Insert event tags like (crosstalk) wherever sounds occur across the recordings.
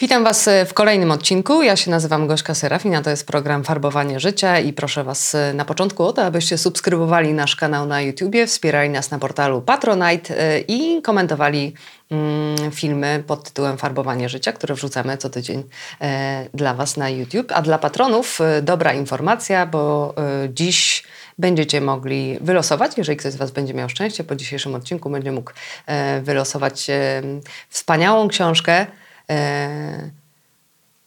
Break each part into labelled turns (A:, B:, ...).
A: Witam Was e, w kolejnym odcinku. Ja się nazywam Gośka Serafina, to jest program Farbowanie Życia i proszę Was e, na początku o to, abyście subskrybowali nasz kanał na YouTubie, wspierali nas na portalu Patronite e, i komentowali mm, filmy pod tytułem Farbowanie Życia, które wrzucamy co tydzień dla Was na YouTube. A dla patronów dobra informacja, bo dziś będziecie mogli wylosować, jeżeli ktoś z Was będzie miał szczęście, po dzisiejszym odcinku będzie mógł wylosować wspaniałą książkę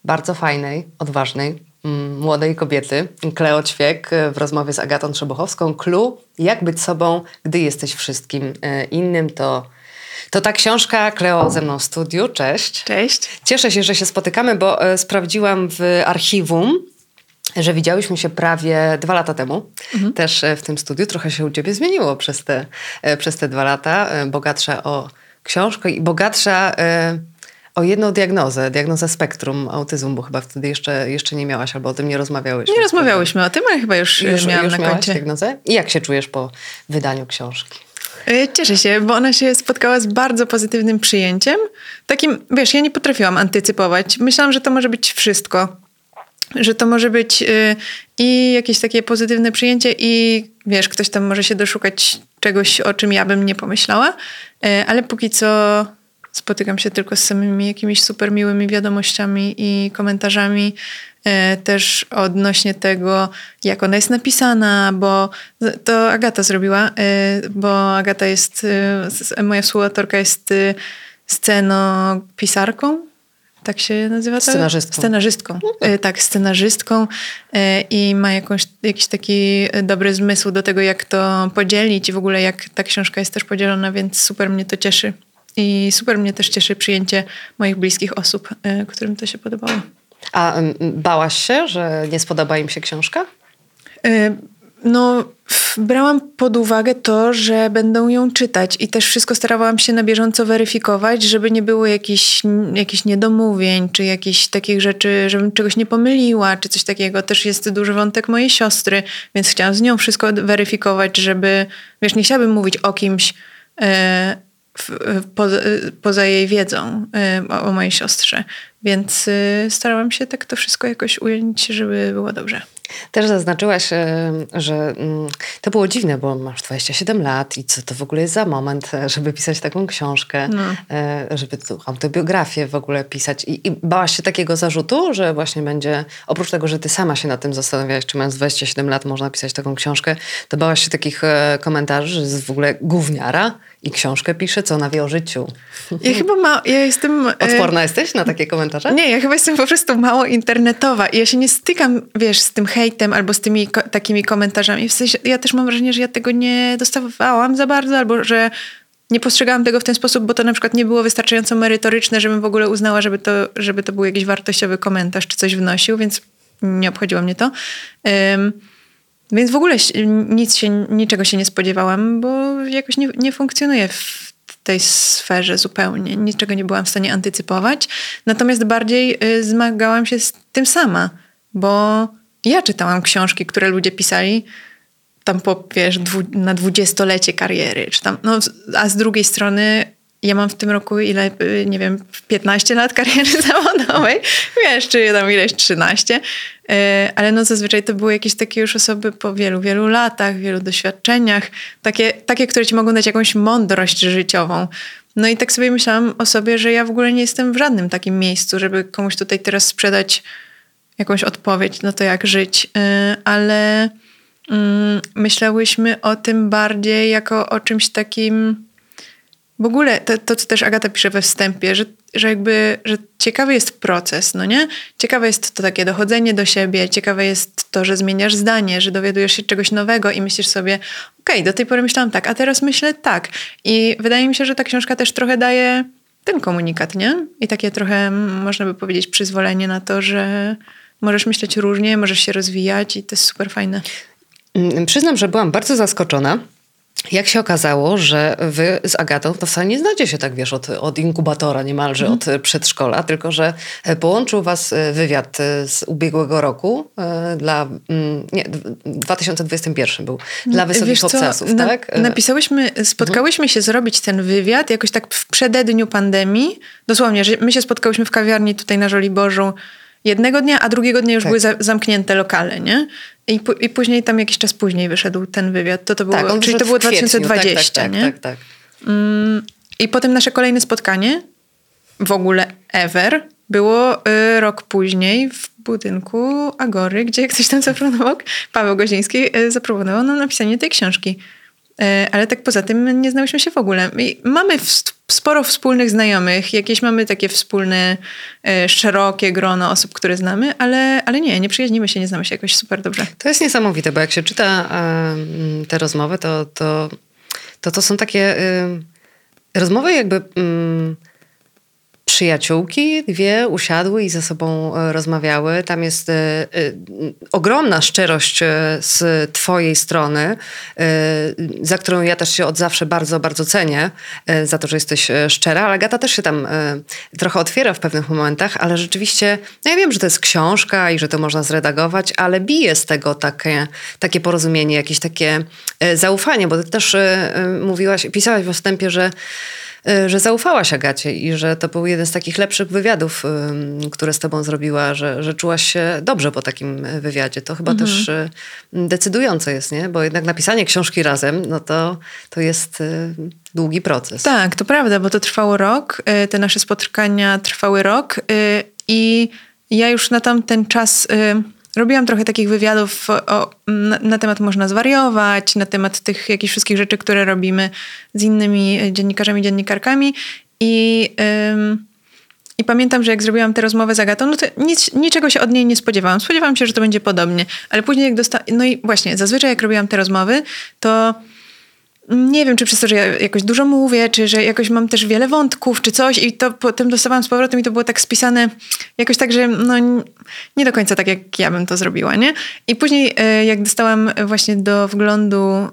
A: bardzo fajnej, odważnej, mm, młodej kobiety, Kleo Ćwiek e, w rozmowie z Agatą Trzebuchowską. Clue, jak być sobą, gdy jesteś wszystkim e, innym, to to ta książka, Kleo ze mną w studiu. Cześć.
B: Cześć.
A: Cieszę się, że się spotykamy, bo e, sprawdziłam w archiwum, że widziałyśmy się prawie dwa lata temu, mhm. też w tym studiu. Trochę się u ciebie zmieniło przez te, przez te dwa lata. Bogatsza o książkę i bogatsza o jedną diagnozę, diagnozę spektrum autyzmu, bo chyba wtedy jeszcze, jeszcze nie miałaś albo o tym nie rozmawiałyśmy.
B: Nie rozmawiałyśmy o tym, ale chyba już, już miałam
A: już
B: na koncie.
A: diagnozę. I jak się czujesz po wydaniu książki?
B: Y, cieszę się, bo ona się spotkała z bardzo pozytywnym przyjęciem. Takim, wiesz, ja nie potrafiłam antycypować. Myślałam, że to może być wszystko. Że to może być yy, i jakieś takie pozytywne przyjęcie, i wiesz, ktoś tam może się doszukać czegoś, o czym ja bym nie pomyślała. Ale póki co spotykam się tylko z samymi jakimiś super miłymi wiadomościami i komentarzami e, też odnośnie tego, jak ona jest napisana, bo to Agata zrobiła, e, bo Agata jest, e, moja współautorka jest scenopisarką, tak się nazywa?
A: Scenarzystką.
B: Scenarzystką. No. Tak, scenarzystką i ma jakąś, jakiś taki dobry zmysł do tego, jak to podzielić i w ogóle jak ta książka jest też podzielona, więc super mnie to cieszy. I super mnie też cieszy przyjęcie moich bliskich osób, y, którym to się podobało.
A: A bałaś się, że nie spodoba im się książka?
B: Y, no, brałam pod uwagę to, że będą ją czytać i też wszystko starałam się na bieżąco weryfikować, żeby nie było jakichś, jakichś niedomówień, czy jakichś takich rzeczy, żebym czegoś nie pomyliła, czy coś takiego. Też jest duży wątek mojej siostry, więc chciałam z nią wszystko weryfikować, żeby, wiesz, nie chciałabym mówić o kimś, y, w, poza, poza, jej wiedzą y, o, o, mojej siostrze. Więc y, starałam się tak to wszystko jakoś ująć, żeby było dobrze.
A: Też zaznaczyłaś, e, że mm, to było dziwne, bo masz 27 lat i co to w ogóle jest za moment, e, żeby pisać taką książkę, no. E, żeby tu autobiografię w ogóle pisać. I, I bałaś się takiego zarzutu, że właśnie będzie, oprócz tego, że ty sama się nad tym zastanawiałaś, czy mając 27 lat można pisać taką książkę, to bałaś się takich komentarzy, że jest w ogóle gówniara i książkę pisze, co ona wie o życiu.
B: Ja chyba ma, ja jestem...
A: Odporna jesteś na takie komentarze?
B: Nie, ja chyba jestem po prostu mało internetowa i ja się nie stykam, wiesz, z tym hejtem albo z tymi ko takimi komentarzami. W sensie, ja też mam wrażenie, że ja tego nie dostawałam za bardzo, albo że nie postrzegałam tego w ten sposób, bo to na przykład nie było wystarczająco merytoryczne, żebym w ogóle uznała, żeby to, żeby to był jakiś wartościowy komentarz czy coś wnosił, więc nie obchodziło mnie to. Um, więc w ogóle nic się, niczego się nie spodziewałam, bo jakoś nie, nie funkcjonuje w tej sferze zupełnie. Niczego nie byłam w stanie antycypować. Natomiast bardziej y, zmagałam się z tym sama, bo ja czytałam książki, które ludzie pisali tam po, wiesz, dwu, na dwudziestolecie kariery, czy tam, no, a z drugiej strony ja mam w tym roku ile, y, nie wiem, 15 lat kariery (laughs) zawodowej, wiesz, czy tam ileś 13, y, ale no zazwyczaj to były jakieś takie już osoby po wielu, wielu latach, wielu doświadczeniach, takie, takie, które ci mogą dać jakąś mądrość życiową. No i tak sobie myślałam o sobie, że ja w ogóle nie jestem w żadnym takim miejscu, żeby komuś tutaj teraz sprzedać jakąś odpowiedź na to, jak żyć, y, ale mm, myślałyśmy o tym bardziej jako o czymś takim. W ogóle to, to, co też Agata pisze we wstępie, że, że jakby, że ciekawy jest proces, no nie? Ciekawe jest to takie dochodzenie do siebie, ciekawe jest to, że zmieniasz zdanie, że dowiadujesz się czegoś nowego i myślisz sobie, okej, okay, do tej pory myślałam tak, a teraz myślę tak. I wydaje mi się, że ta książka też trochę daje ten komunikat, nie? I takie trochę, można by powiedzieć, przyzwolenie na to, że, możesz myśleć różnie, możesz się rozwijać i to jest super fajne.
A: Mm, przyznam, że byłam bardzo zaskoczona, jak się okazało, że wy z Agatą to wcale nie znacie się tak, wiesz, od, od inkubatora niemalże,
B: Mhm.
A: od przedszkola, tylko że e, połączył was e, wywiad e, z ubiegłego roku dla, mm, nie, d- 2021 był, dla Wysokich
B: Wiesz co,
A: Obcasów,
B: na-
A: tak?
B: Napisałyśmy, spotkałyśmy się zrobić ten wywiad jakoś tak w przededniu pandemii. Dosłownie, że my się spotkałyśmy w kawiarni tutaj na Żoliborzu jednego dnia, a drugiego dnia już
A: Tak.
B: były za, zamknięte lokale, nie? I, I później tam jakiś czas później wyszedł ten wywiad. To to było,
A: tak,
B: czyli to było
A: w kwietniu,
B: 2020,
A: tak, tak,
B: nie?
A: tak, tak, tak.
B: Mm, I potem nasze kolejne spotkanie, w ogóle ever, było y, rok później w budynku Agory, gdzie ktoś tam zaproponował, Paweł Goziński y, zaproponował nam napisanie tej książki. Y, ale tak poza tym nie znałyśmy się w ogóle. Mamy sporo wspólnych znajomych, jakieś mamy takie wspólne, y, szerokie grono osób, które znamy, ale, ale nie, nie przyjaźnimy się, nie znamy się jakoś super dobrze.
A: To jest niesamowite, bo jak się czyta te rozmowy, to to, to, to są takie rozmowy jakby przyjaciółki, dwie usiadły i ze sobą e, rozmawiały. Tam jest e, e, ogromna szczerość z twojej strony, e, za którą ja też się od zawsze bardzo, bardzo cenię, za to, że jesteś szczera. Ale Agata też się tam trochę otwiera w pewnych momentach, ale rzeczywiście, no ja wiem, że to jest książka i że to można zredagować, ale bije z tego takie, takie porozumienie, jakieś takie zaufanie, bo ty też mówiłaś, pisałaś we wstępie, że y, że zaufałaś Agacie i że to był jeden z takich lepszych wywiadów, ym, które z tobą zrobiła, że, że czułaś się dobrze po takim y, wywiadzie. To chyba też y, decydujące jest, nie? Bo jednak napisanie książki razem, no to, to jest y, długi proces.
B: Tak, to prawda, bo to trwało rok. y, Te nasze spotkania trwały rok y, i ja już na tamten czas y, robiłam trochę takich wywiadów o, na, na temat można zwariować, na temat tych jakichś wszystkich rzeczy, które robimy z innymi y, dziennikarzami, dziennikarkami i... ym, i pamiętam, że jak zrobiłam tę rozmowę z Agatą, no to nic, niczego się od niej nie spodziewałam. Spodziewałam się, że to będzie podobnie. Ale później jak dostałam... No i właśnie, zazwyczaj jak robiłam te rozmowy, to nie wiem, czy przez to, że ja jakoś dużo mówię, czy że jakoś mam też wiele wątków, czy coś i to potem dostawałam z powrotem i to było tak spisane jakoś tak, że no nie do końca tak, jak ja bym to zrobiła, nie? I później e, jak dostałam właśnie do wglądu,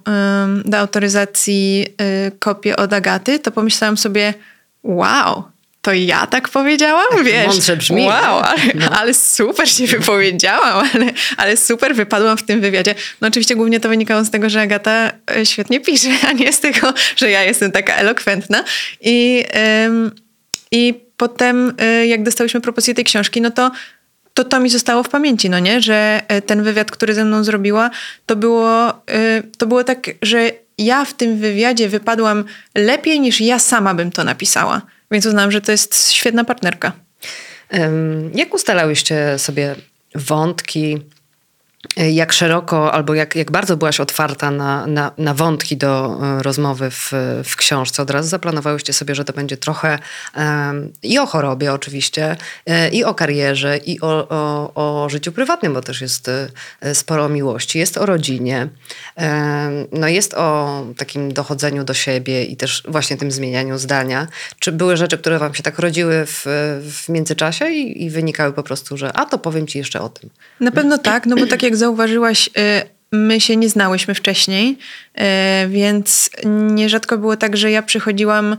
B: do autoryzacji e, kopię od Agaty, to pomyślałam sobie, wow, to ja tak powiedziałam, wiesz?
A: mądrze brzmi.
B: Wow, ale, ale super się wypowiedziałam, (laughs) ale, ale super wypadłam w tym wywiadzie. No oczywiście głównie to wynikało z tego, że Agata e, świetnie pisze, (laughs) a nie z tego, że ja jestem taka elokwentna. I, ym, i potem y, jak dostałyśmy propozycję tej książki, no to to to mi zostało w pamięci, no nie? Że e, ten wywiad, który ze mną zrobiła, to było, to było tak, że ja w tym wywiadzie wypadłam lepiej niż ja sama bym to napisała. Więc uznałam, że to jest świetna partnerka.
A: Jak ustalałyście sobie wątki? Y, Jak szeroko albo jak, jak bardzo byłaś otwarta na, na, na wątki do y, rozmowy w, w książce? Od razu zaplanowałyście sobie, że to będzie trochę em, i o chorobie oczywiście, y, i o karierze, i o, o, o życiu prywatnym, bo też jest sporo miłości. Jest o rodzinie, no jest o takim dochodzeniu do siebie i też właśnie tym zmienianiu zdania. Czy były rzeczy, które wam się tak rodziły w, w międzyczasie i, i wynikały po prostu, że a to powiem ci jeszcze o tym?
B: Na pewno tak, no bo tak jak zauważyłaś, y, my się nie znałyśmy wcześniej, y, więc nierzadko było tak, że ja przychodziłam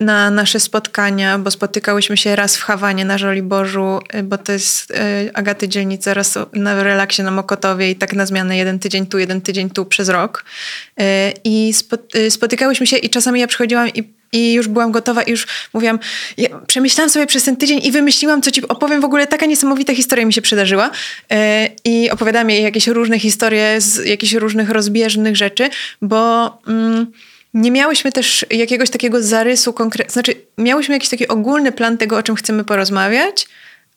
B: na nasze spotkania, bo spotykałyśmy się raz w Hawanie na Żoliborzu, y, bo to jest Agaty dzielnica raz na relaksie na Mokotowie i tak na zmianę jeden tydzień tu, jeden tydzień tu przez rok. I spo- spotykałyśmy się i czasami ja przychodziłam i i już byłam gotowa i już mówiłam, ja przemyślałam sobie przez ten tydzień i wymyśliłam, co ci opowiem. W ogóle taka niesamowita historia mi się przydarzyła. Yy, I opowiadałam jej jakieś różne historie z jakichś różnych rozbieżnych rzeczy, bo mm, nie miałyśmy też jakiegoś takiego zarysu konkretnego. Znaczy, miałyśmy jakiś taki ogólny plan tego, o czym chcemy porozmawiać,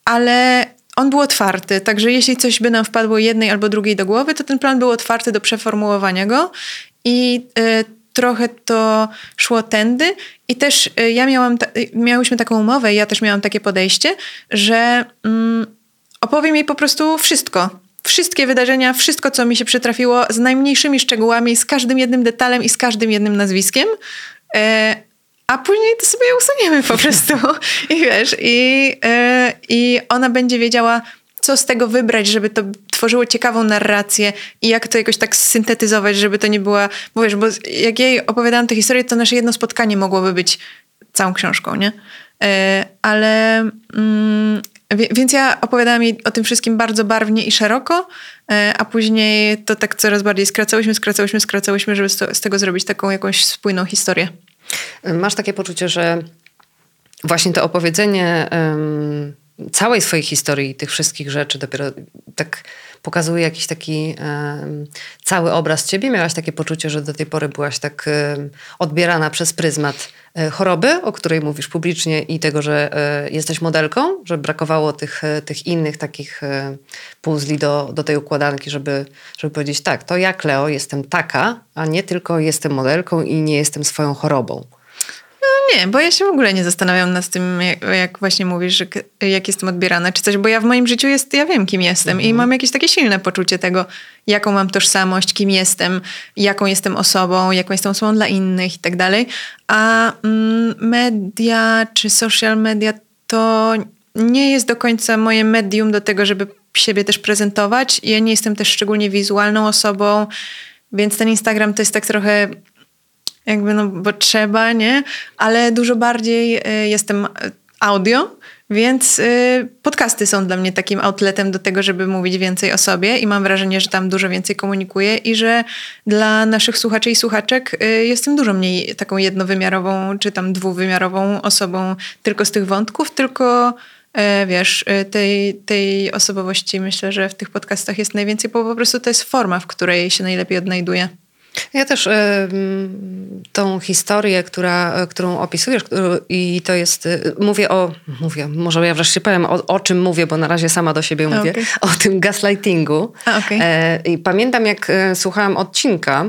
B: ale on był otwarty, także jeśli coś by nam wpadło jednej albo drugiej do głowy, to ten plan był otwarty do przeformułowania go i y, trochę to szło tędy i też y, ja miałam, ta, y, miałyśmy taką umowę i ja też miałam takie podejście, że mm, opowiem jej po prostu wszystko. Wszystkie wydarzenia, wszystko, co mi się przytrafiło, z najmniejszymi szczegółami, z każdym jednym detalem i z każdym jednym nazwiskiem. E, a później to sobie usuniemy po prostu. (laughs) I wiesz, i, e, i ona będzie wiedziała, co z tego wybrać, żeby to tworzyło ciekawą narrację i jak to jakoś tak syntetyzować, żeby to nie była, bo wiesz, bo jak ja jej opowiadałam tę historię, to nasze jedno spotkanie mogłoby być całą książką, nie? E, ale mm, więc ja opowiadałam jej o tym wszystkim bardzo barwnie i szeroko, e, a później to tak coraz bardziej skracałyśmy, skracałyśmy, skracałyśmy, żeby z tego zrobić taką jakąś spójną historię.
A: Masz takie poczucie, że właśnie to opowiedzenie całej swojej historii, tych wszystkich rzeczy dopiero tak pokazuje jakiś taki um, cały obraz ciebie? Miałaś takie poczucie, że do tej pory byłaś tak um, odbierana przez pryzmat e, choroby, o której mówisz publicznie i tego, że e, jesteś modelką, że brakowało tych, e, tych innych takich puzli do, do tej układanki, żeby, żeby powiedzieć tak, to ja Kleo jestem taka, a nie tylko jestem modelką i nie jestem swoją chorobą.
B: Nie, bo ja się w ogóle nie zastanawiam nad tym, jak, jak właśnie mówisz, że, jak jestem odbierana czy coś, bo ja w moim życiu jest, ja wiem, kim jestem mhm. i mam jakieś takie silne poczucie tego, jaką mam tożsamość, kim jestem, jaką jestem osobą, jaką jestem osobą dla innych i tak dalej. A mm, media czy social media to nie jest do końca moje medium do tego, żeby siebie też prezentować. Ja nie jestem też szczególnie wizualną osobą, więc ten Instagram to jest tak trochę jakby no, bo trzeba, nie? Ale dużo bardziej y, jestem audio, więc y, podcasty są dla mnie takim outletem do tego, żeby mówić więcej o sobie i mam wrażenie, że tam dużo więcej komunikuję i że dla naszych słuchaczy i słuchaczek y, jestem dużo mniej taką jednowymiarową czy tam dwuwymiarową osobą tylko z tych wątków, tylko wiesz, tej, tej osobowości myślę, że w tych podcastach jest najwięcej, bo po prostu to jest forma, w której się najlepiej odnajduję.
A: Ja też y, tą historię, która, którą opisujesz, i to jest, y, mówię o, mówię, może ja wreszcie powiem o, o czym mówię, bo na razie sama do siebie mówię, okay. o tym gaslightingu. A, okay. e, I pamiętam, jak e, słuchałam odcinka,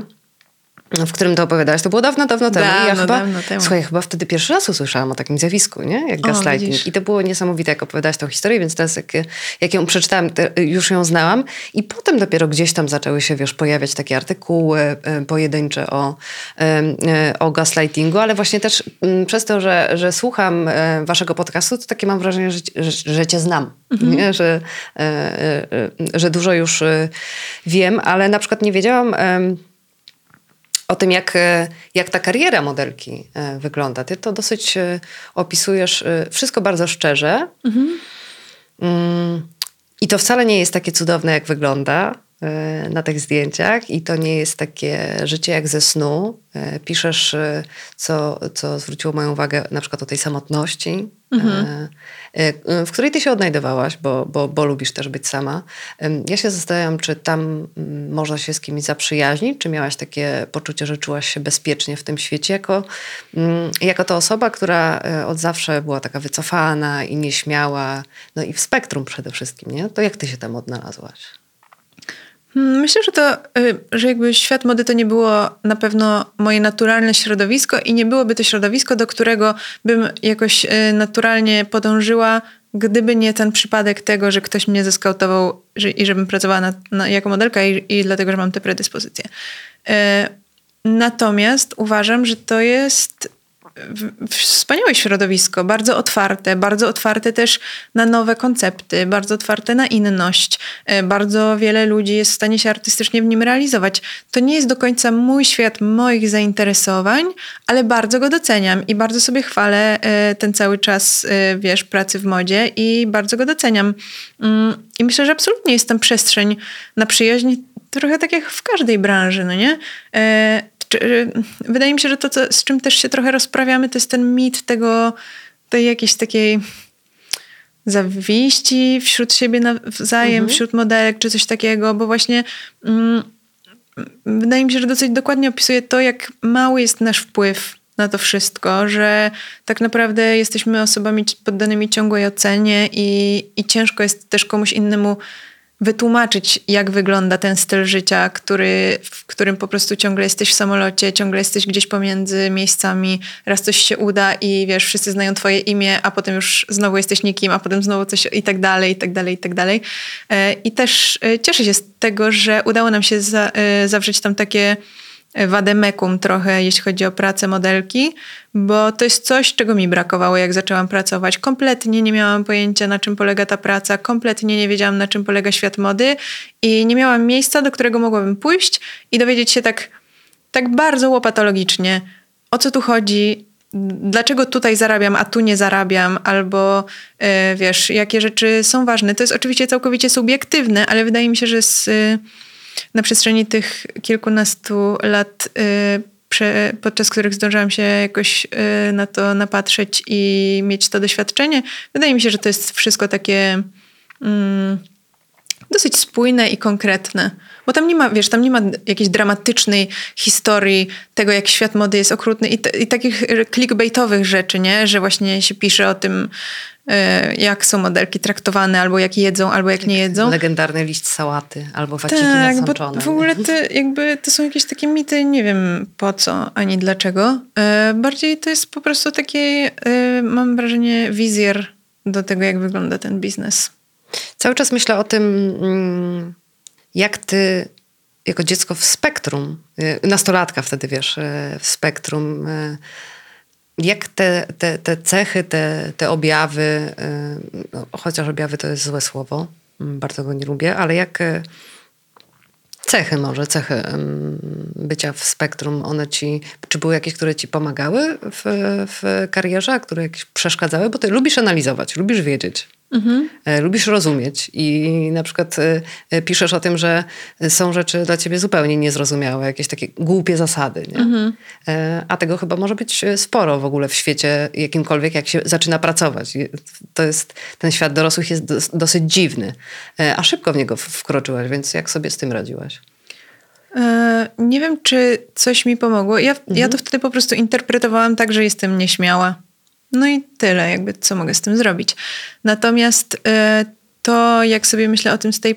A: w którym to opowiadałaś. To było dawno, dawno temu.
B: Dawno,
A: ja chyba,
B: dawno temu.
A: Słuchaj, chyba wtedy pierwszy raz usłyszałam o takim zjawisku, nie? Jak gaslighting. O, I to było niesamowite, jak opowiadałaś tą historię, więc teraz jak, jak ją przeczytałam, już ją znałam. I potem dopiero gdzieś tam zaczęły się, wiesz, pojawiać takie artykuły e, pojedyncze o, e, o gaslightingu, ale właśnie też mm, przez to, że, że słucham e, waszego podcastu, to takie mam wrażenie, że, że, że cię znam. Mhm. Nie? Że, że dużo już wiem, ale na przykład nie wiedziałam o tym, jak, e, jak ta kariera modelki e, wygląda. Ty to dosyć e, opisujesz wszystko bardzo szczerze. Mhm. Mm, I to wcale nie jest takie cudowne, jak wygląda na tych zdjęciach i to nie jest takie życie jak ze snu. Piszesz, co, co zwróciło moją uwagę na przykład o tej samotności, mhm. w której ty się odnajdowałaś, bo, bo, bo lubisz też być sama. Ja się zastanawiam, czy tam mm, można się z kimś zaprzyjaźnić, czy miałaś takie poczucie, że czułaś się bezpiecznie w tym świecie, jako, mm, jako ta osoba, która od zawsze była taka wycofana i nieśmiała, no i w spektrum przede wszystkim, nie? To jak ty się tam odnalazłaś?
B: Hmm, myślę, że to, y, że jakby świat mody to nie było na pewno moje naturalne środowisko i nie byłoby to środowisko, do którego bym jakoś y, naturalnie podążyła, gdyby nie ten przypadek tego, że ktoś mnie zeskautował i żebym pracowała na, na, jako modelka i, i dlatego, że mam te predyspozycje. Y, natomiast uważam, że to jest wspaniałe środowisko, bardzo otwarte, bardzo otwarte też na nowe koncepty, bardzo otwarte na inność. E, bardzo wiele ludzi jest w stanie się artystycznie w nim realizować. To nie jest do końca mój świat moich zainteresowań, ale bardzo go doceniam i bardzo sobie chwalę e, ten cały czas, e, wiesz, pracy w modzie i bardzo go doceniam. Mm, I myślę, że absolutnie jest tam przestrzeń na przyjaźń, trochę tak jak w każdej branży, no nie? Wydaje mi się, że to, co, z czym też się trochę rozprawiamy, to jest ten mit tego, tej jakiejś takiej zawiści wśród siebie nawzajem, mhm. wśród modelek czy coś takiego, bo właśnie mm, wydaje mi się, że dosyć dokładnie opisuje to, jak mały jest nasz wpływ na to wszystko, że tak naprawdę jesteśmy osobami poddanymi ciągłej ocenie i, i ciężko jest też komuś innemu wytłumaczyć, jak wygląda ten styl życia, który, w którym po prostu ciągle jesteś w samolocie, ciągle jesteś gdzieś pomiędzy miejscami, raz coś się uda i wiesz, wszyscy znają twoje imię, a potem już znowu jesteś nikim, a potem znowu coś i tak dalej, i tak dalej, i tak dalej. E, I też e, cieszę się z tego, że udało nam się za, e, zawrzeć tam takie wademekum trochę, jeśli chodzi o pracę modelki, bo to jest coś, czego mi brakowało, jak zaczęłam pracować. Kompletnie nie miałam pojęcia, na czym polega ta praca, kompletnie nie wiedziałam, na czym polega świat mody i nie miałam miejsca, do którego mogłabym pójść i dowiedzieć się tak, tak bardzo łopatologicznie, o co tu chodzi, dlaczego tutaj zarabiam, a tu nie zarabiam, albo e, wiesz, jakie rzeczy są ważne. To jest oczywiście całkowicie subiektywne, ale wydaje mi się, że z, na przestrzeni tych kilkunastu lat, prze, podczas których zdążyłam się jakoś na to napatrzeć i mieć to doświadczenie, wydaje mi się, że to jest wszystko takie. Mm, dosyć spójne i konkretne. Bo tam nie ma, wiesz, tam nie ma jakiejś dramatycznej historii tego, jak świat mody jest okrutny i, i takich clickbaitowych rzeczy, nie? Że właśnie się pisze o tym, jak są modelki traktowane, albo jak jedzą, albo jak nie jedzą.
A: Legendarny liść sałaty, albo waciki
B: tak,
A: nasączone.
B: Bo w ogóle te, jakby, to są jakieś takie mity, nie wiem po co, ani dlaczego. E, bardziej to jest po prostu takie, e, mam wrażenie, wizjer do tego, jak wygląda ten biznes.
A: Cały czas myślę o tym, mm, jak ty jako dziecko w spektrum, y, nastolatka wtedy wiesz, y, w spektrum, y, jak te, te, te cechy, te, te objawy, no, chociaż objawy to jest złe słowo, mm, bardzo go nie lubię, ale jak cechy może, cechy bycia w spektrum, one ci, czy były jakieś, które ci pomagały w, w karierze, a które jakieś przeszkadzały? Bo ty lubisz analizować, lubisz wiedzieć. Mhm. Lubisz rozumieć i na przykład e, piszesz o tym, że są rzeczy dla ciebie zupełnie niezrozumiałe, jakieś takie głupie zasady. Nie? Mhm. A tego chyba może być sporo w ogóle w świecie jakimkolwiek, jak się zaczyna pracować. To jest, ten świat dorosłych jest dosyć dziwny, a szybko w niego wkroczyłaś, więc jak sobie z tym radziłaś?
B: nie wiem, czy coś mi pomogło. Ja, mhm. ja to wtedy po prostu interpretowałam tak, że jestem nieśmiała. No i tyle, jakby co mogę z tym zrobić. Natomiast e, to, jak sobie myślę o tym z tej,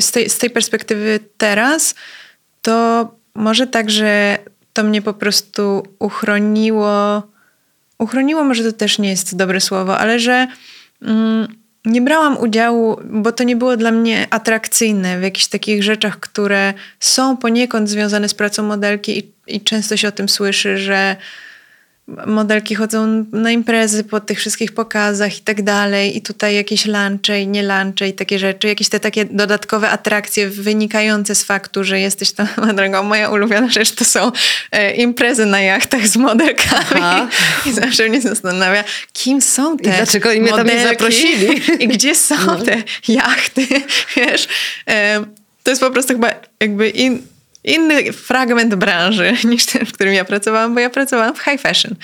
B: z tej, z tej perspektywy teraz, to może tak, że to mnie po prostu uchroniło. Uchroniło, może to też nie jest dobre słowo, ale że mm, nie brałam udziału, bo to nie było dla mnie atrakcyjne w jakichś takich rzeczach, które są poniekąd związane z pracą modelki i, i często się o tym słyszy, że modelki chodzą na imprezy po tych wszystkich pokazach i tak dalej i tutaj jakieś lunche i nie lunche i takie rzeczy, jakieś te takie dodatkowe atrakcje wynikające z faktu, że jesteś tam (laughs) modelką. Moja ulubiona rzecz to są e, imprezy na jachtach z modelkami (laughs) i zawsze mnie zastanawia, kim są te
A: I dlaczego mnie tam nie zaprosili (laughs)
B: i gdzie są no. te jachty, wiesz. E, to jest po prostu chyba jakby in, inny fragment branży (laughs) niż ten, w którym ja pracowałam, bo ja pracowałam w high fashion.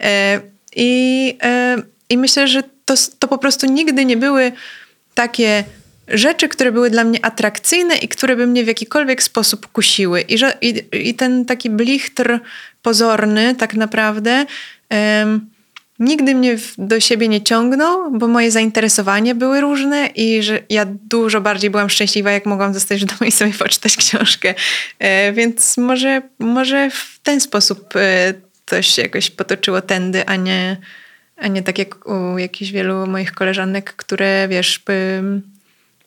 B: E, I, e, i myślę, że to, to po prostu nigdy nie były takie rzeczy, które były dla mnie atrakcyjne i które by mnie w jakikolwiek sposób kusiły. I, że, i, i ten taki blichtr pozorny tak naprawdę nigdy mnie do siebie nie ciągnął, bo moje zainteresowania były różne i że ja dużo bardziej byłam szczęśliwa, jak mogłam zostać w domu i sobie poczytać książkę. E, więc może, może w ten sposób e, to się jakoś potoczyło tędy, a nie, a nie tak jak u jakichś wielu moich koleżanek, które wiesz,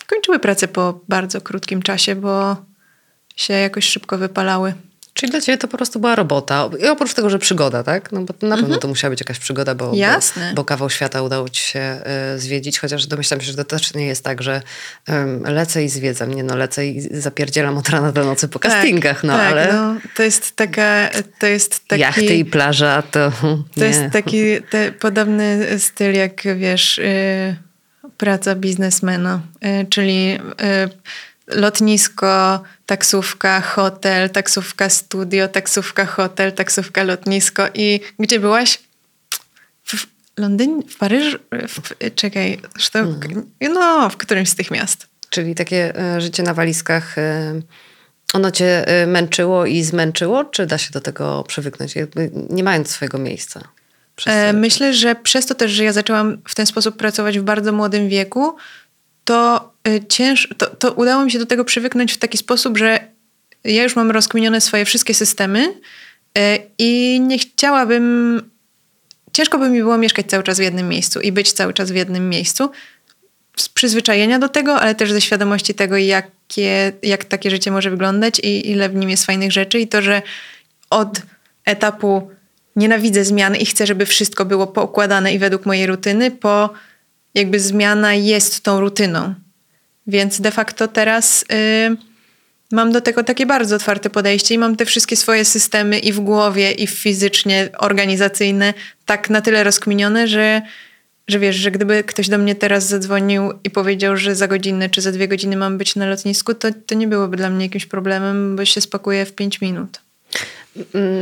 B: kończyły pracę po bardzo krótkim czasie, bo się jakoś szybko wypalały.
A: Czyli dla ciebie to po prostu była robota. I oprócz tego, że przygoda, tak? No bo na pewno mhm. to musiała być jakaś przygoda, bo,
B: Jasne.
A: bo, bo kawał świata udało ci się y, zwiedzić, chociaż domyślam się, że to też nie jest tak, że y, lecę i zwiedzam. Nie no, lecę i zapierdzielam od rana do nocy po tak, castingach, no
B: tak,
A: ale...
B: No, to jest taka... To jest taki,
A: Jachty i plaża to
B: To nie. jest taki te, podobny styl, jak wiesz... Y, praca biznesmena, y, czyli y, lotnisko, taksówka, hotel, taksówka, studio, taksówka, hotel, taksówka, lotnisko. I gdzie byłaś? W Londynie, w Paryżu? W, czekaj, to, mhm. no, w którymś z tych miast.
A: Czyli takie e, życie na walizkach, e, ono cię e, męczyło i zmęczyło, czy da się do tego przywyknąć, jakby nie mając swojego miejsca?
B: Myślę, że przez to też, że ja zaczęłam w ten sposób pracować w bardzo młodym wieku, to, cięż, to, to udało mi się do tego przywyknąć w taki sposób, że ja już mam rozkminione swoje wszystkie systemy y, i nie chciałabym. Ciężko by mi było mieszkać cały czas w jednym miejscu i być cały czas w jednym miejscu. Z przyzwyczajenia do tego, ale też ze świadomości tego, jak jakie, jak takie życie może wyglądać i ile w nim jest fajnych rzeczy i to, że od etapu nienawidzę zmian i chcę, żeby wszystko było poukładane i według mojej rutyny, po jakby zmiana jest tą rutyną. Więc de facto teraz y, mam do tego takie bardzo otwarte podejście i mam te wszystkie swoje systemy i w głowie, i fizycznie, organizacyjne tak na tyle rozkminione, że, że wiesz, że gdyby ktoś do mnie teraz zadzwonił i powiedział, że za godzinę czy za dwie godziny mam być na lotnisku, to, to nie byłoby dla mnie jakimś problemem, bo się spakuję w pięć minut.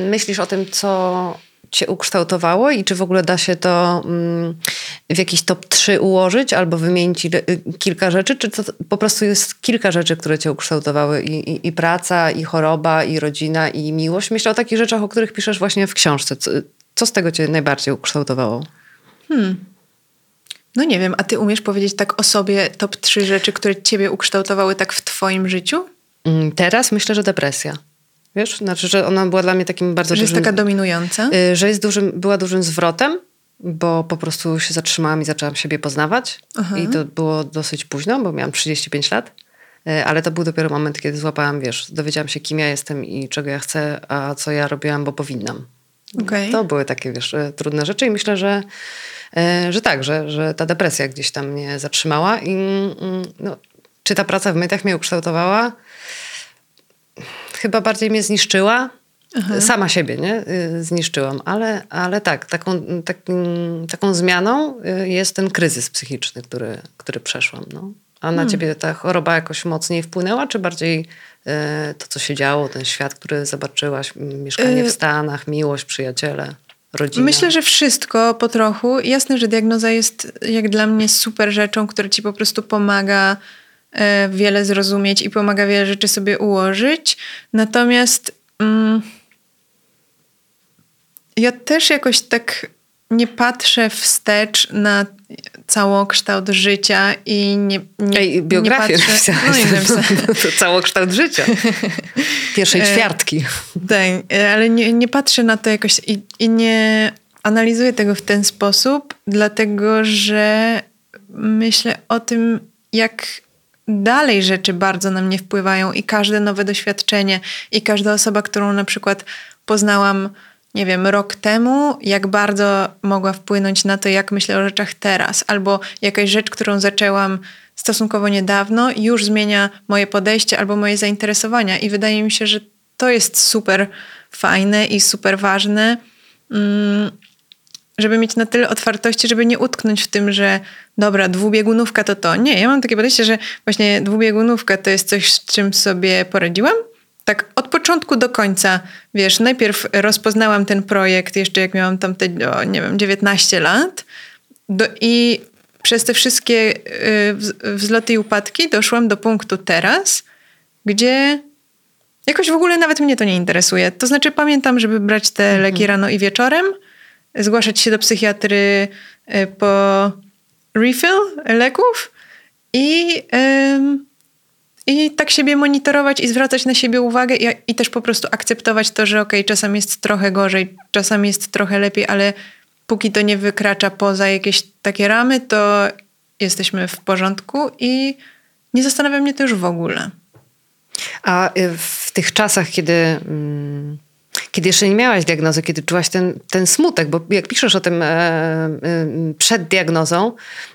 A: Myślisz o tym, co cię ukształtowało i czy w ogóle da się to mm, w jakiś top 3 ułożyć albo wymienić y, kilka rzeczy, czy to po prostu jest kilka rzeczy, które cię ukształtowały i, i, i praca, i choroba, i rodzina, i miłość? Myślę o takich rzeczach, o których piszesz właśnie w książce. Co, co z tego cię najbardziej ukształtowało?
B: Hmm. No nie wiem, a ty umiesz powiedzieć tak o sobie top 3 rzeczy, które ciebie ukształtowały tak w twoim życiu?
A: Mm, teraz myślę, że depresja. Wiesz, znaczy, że ona była dla mnie takim bardzo
B: że
A: dużym...
B: Że jest taka dominująca?
A: Y, że jest dużym, była dużym zwrotem, bo po prostu się zatrzymałam i zaczęłam siebie poznawać. Aha. I to było dosyć późno, bo miałam 35 lat. Y, ale to był dopiero moment, kiedy złapałam, wiesz, dowiedziałam się, kim ja jestem i czego ja chcę, a co ja robiłam, bo powinnam. Okay. To były takie, wiesz, y, trudne rzeczy i myślę, że, że tak, że, że ta depresja gdzieś tam mnie zatrzymała i mm, no, czy ta praca w mediach mnie ukształtowała? Chyba bardziej mnie zniszczyła. Aha. Sama siebie nie? Y, zniszczyłam, ale, ale tak, taką, tak, taką zmianą y, jest ten kryzys psychiczny, który, który przeszłam. No. A na hmm. ciebie ta choroba jakoś mocniej wpłynęła, czy bardziej y, to, co się działo, ten świat, który zobaczyłaś, mieszkanie w Stanach, miłość, przyjaciele? Rodzina.
B: Myślę, że wszystko po trochu. Jasne, że diagnoza jest jak dla mnie super rzeczą, która ci po prostu pomaga wiele zrozumieć i pomaga wiele rzeczy sobie ułożyć. Natomiast mm, ja też jakoś tak nie patrzę wstecz na całokształt życia i nie, nie
A: Ej, biografię
B: nie
A: patrzę, no i to, to całokształt życia. (laughs) Pierwszej e, ćwiartki.
B: Tak, ale nie, nie patrzę na to jakoś i, i nie analizuję tego w ten sposób, dlatego że myślę o tym, jak dalej rzeczy bardzo na mnie wpływają i każde nowe doświadczenie i każda osoba, którą na przykład poznałam, nie wiem, rok temu, jak bardzo mogła wpłynąć na to, jak myślę o rzeczach teraz, albo jakaś rzecz, którą zaczęłam stosunkowo niedawno, już zmienia moje podejście albo moje zainteresowania. I wydaje mi się, że to jest super fajne i super ważne. Mm, żeby mieć na tyle otwartości, żeby nie utknąć w tym, że dobra, dwubiegunówka to to. Nie, ja mam takie podejście, że właśnie dwubiegunówka to jest coś, z czym sobie poradziłam. Tak od początku do końca, wiesz, najpierw rozpoznałam ten projekt jeszcze jak miałam tam te, o, nie wiem, 19 lat do, i przez te wszystkie y, wzloty i upadki doszłam do punktu teraz, gdzie jakoś w ogóle nawet mnie to nie interesuje. To znaczy pamiętam, żeby brać te mhm. leki rano i wieczorem, zgłaszać się do psychiatry y, po refill leków i, i tak siebie monitorować i zwracać na siebie uwagę i, i też po prostu akceptować to, że okej, okay, czasem jest trochę gorzej, czasem jest trochę lepiej, ale póki to nie wykracza poza jakieś takie ramy, to jesteśmy w porządku i nie zastanawia mnie to już w ogóle.
A: A y, w tych czasach, kiedy. Kiedy jeszcze nie miałaś diagnozy, kiedy czułaś ten, ten smutek, bo jak piszesz o tym e, e, przed diagnozą,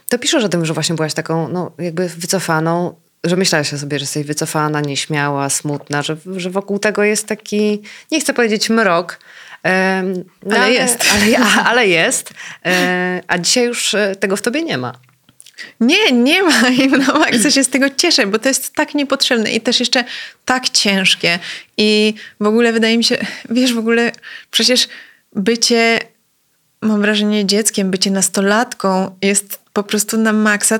A: to piszesz o tym, że właśnie byłaś taką no, jakby wycofaną, że myślałaś o sobie, że jesteś wycofana, nieśmiała, smutna, że, że wokół tego jest taki, nie chcę powiedzieć mrok, e,
B: no, ale, ale, jest.
A: Ale, ale jest. E, a dzisiaj już tego w tobie nie ma.
B: Nie, nie ma (laughs) i no maksa się z tego cieszę, bo to jest tak niepotrzebne i też jeszcze tak ciężkie. I w ogóle wydaje mi się, (laughs) wiesz, w ogóle przecież bycie, mam wrażenie, dzieckiem, bycie nastolatką jest po prostu na maksa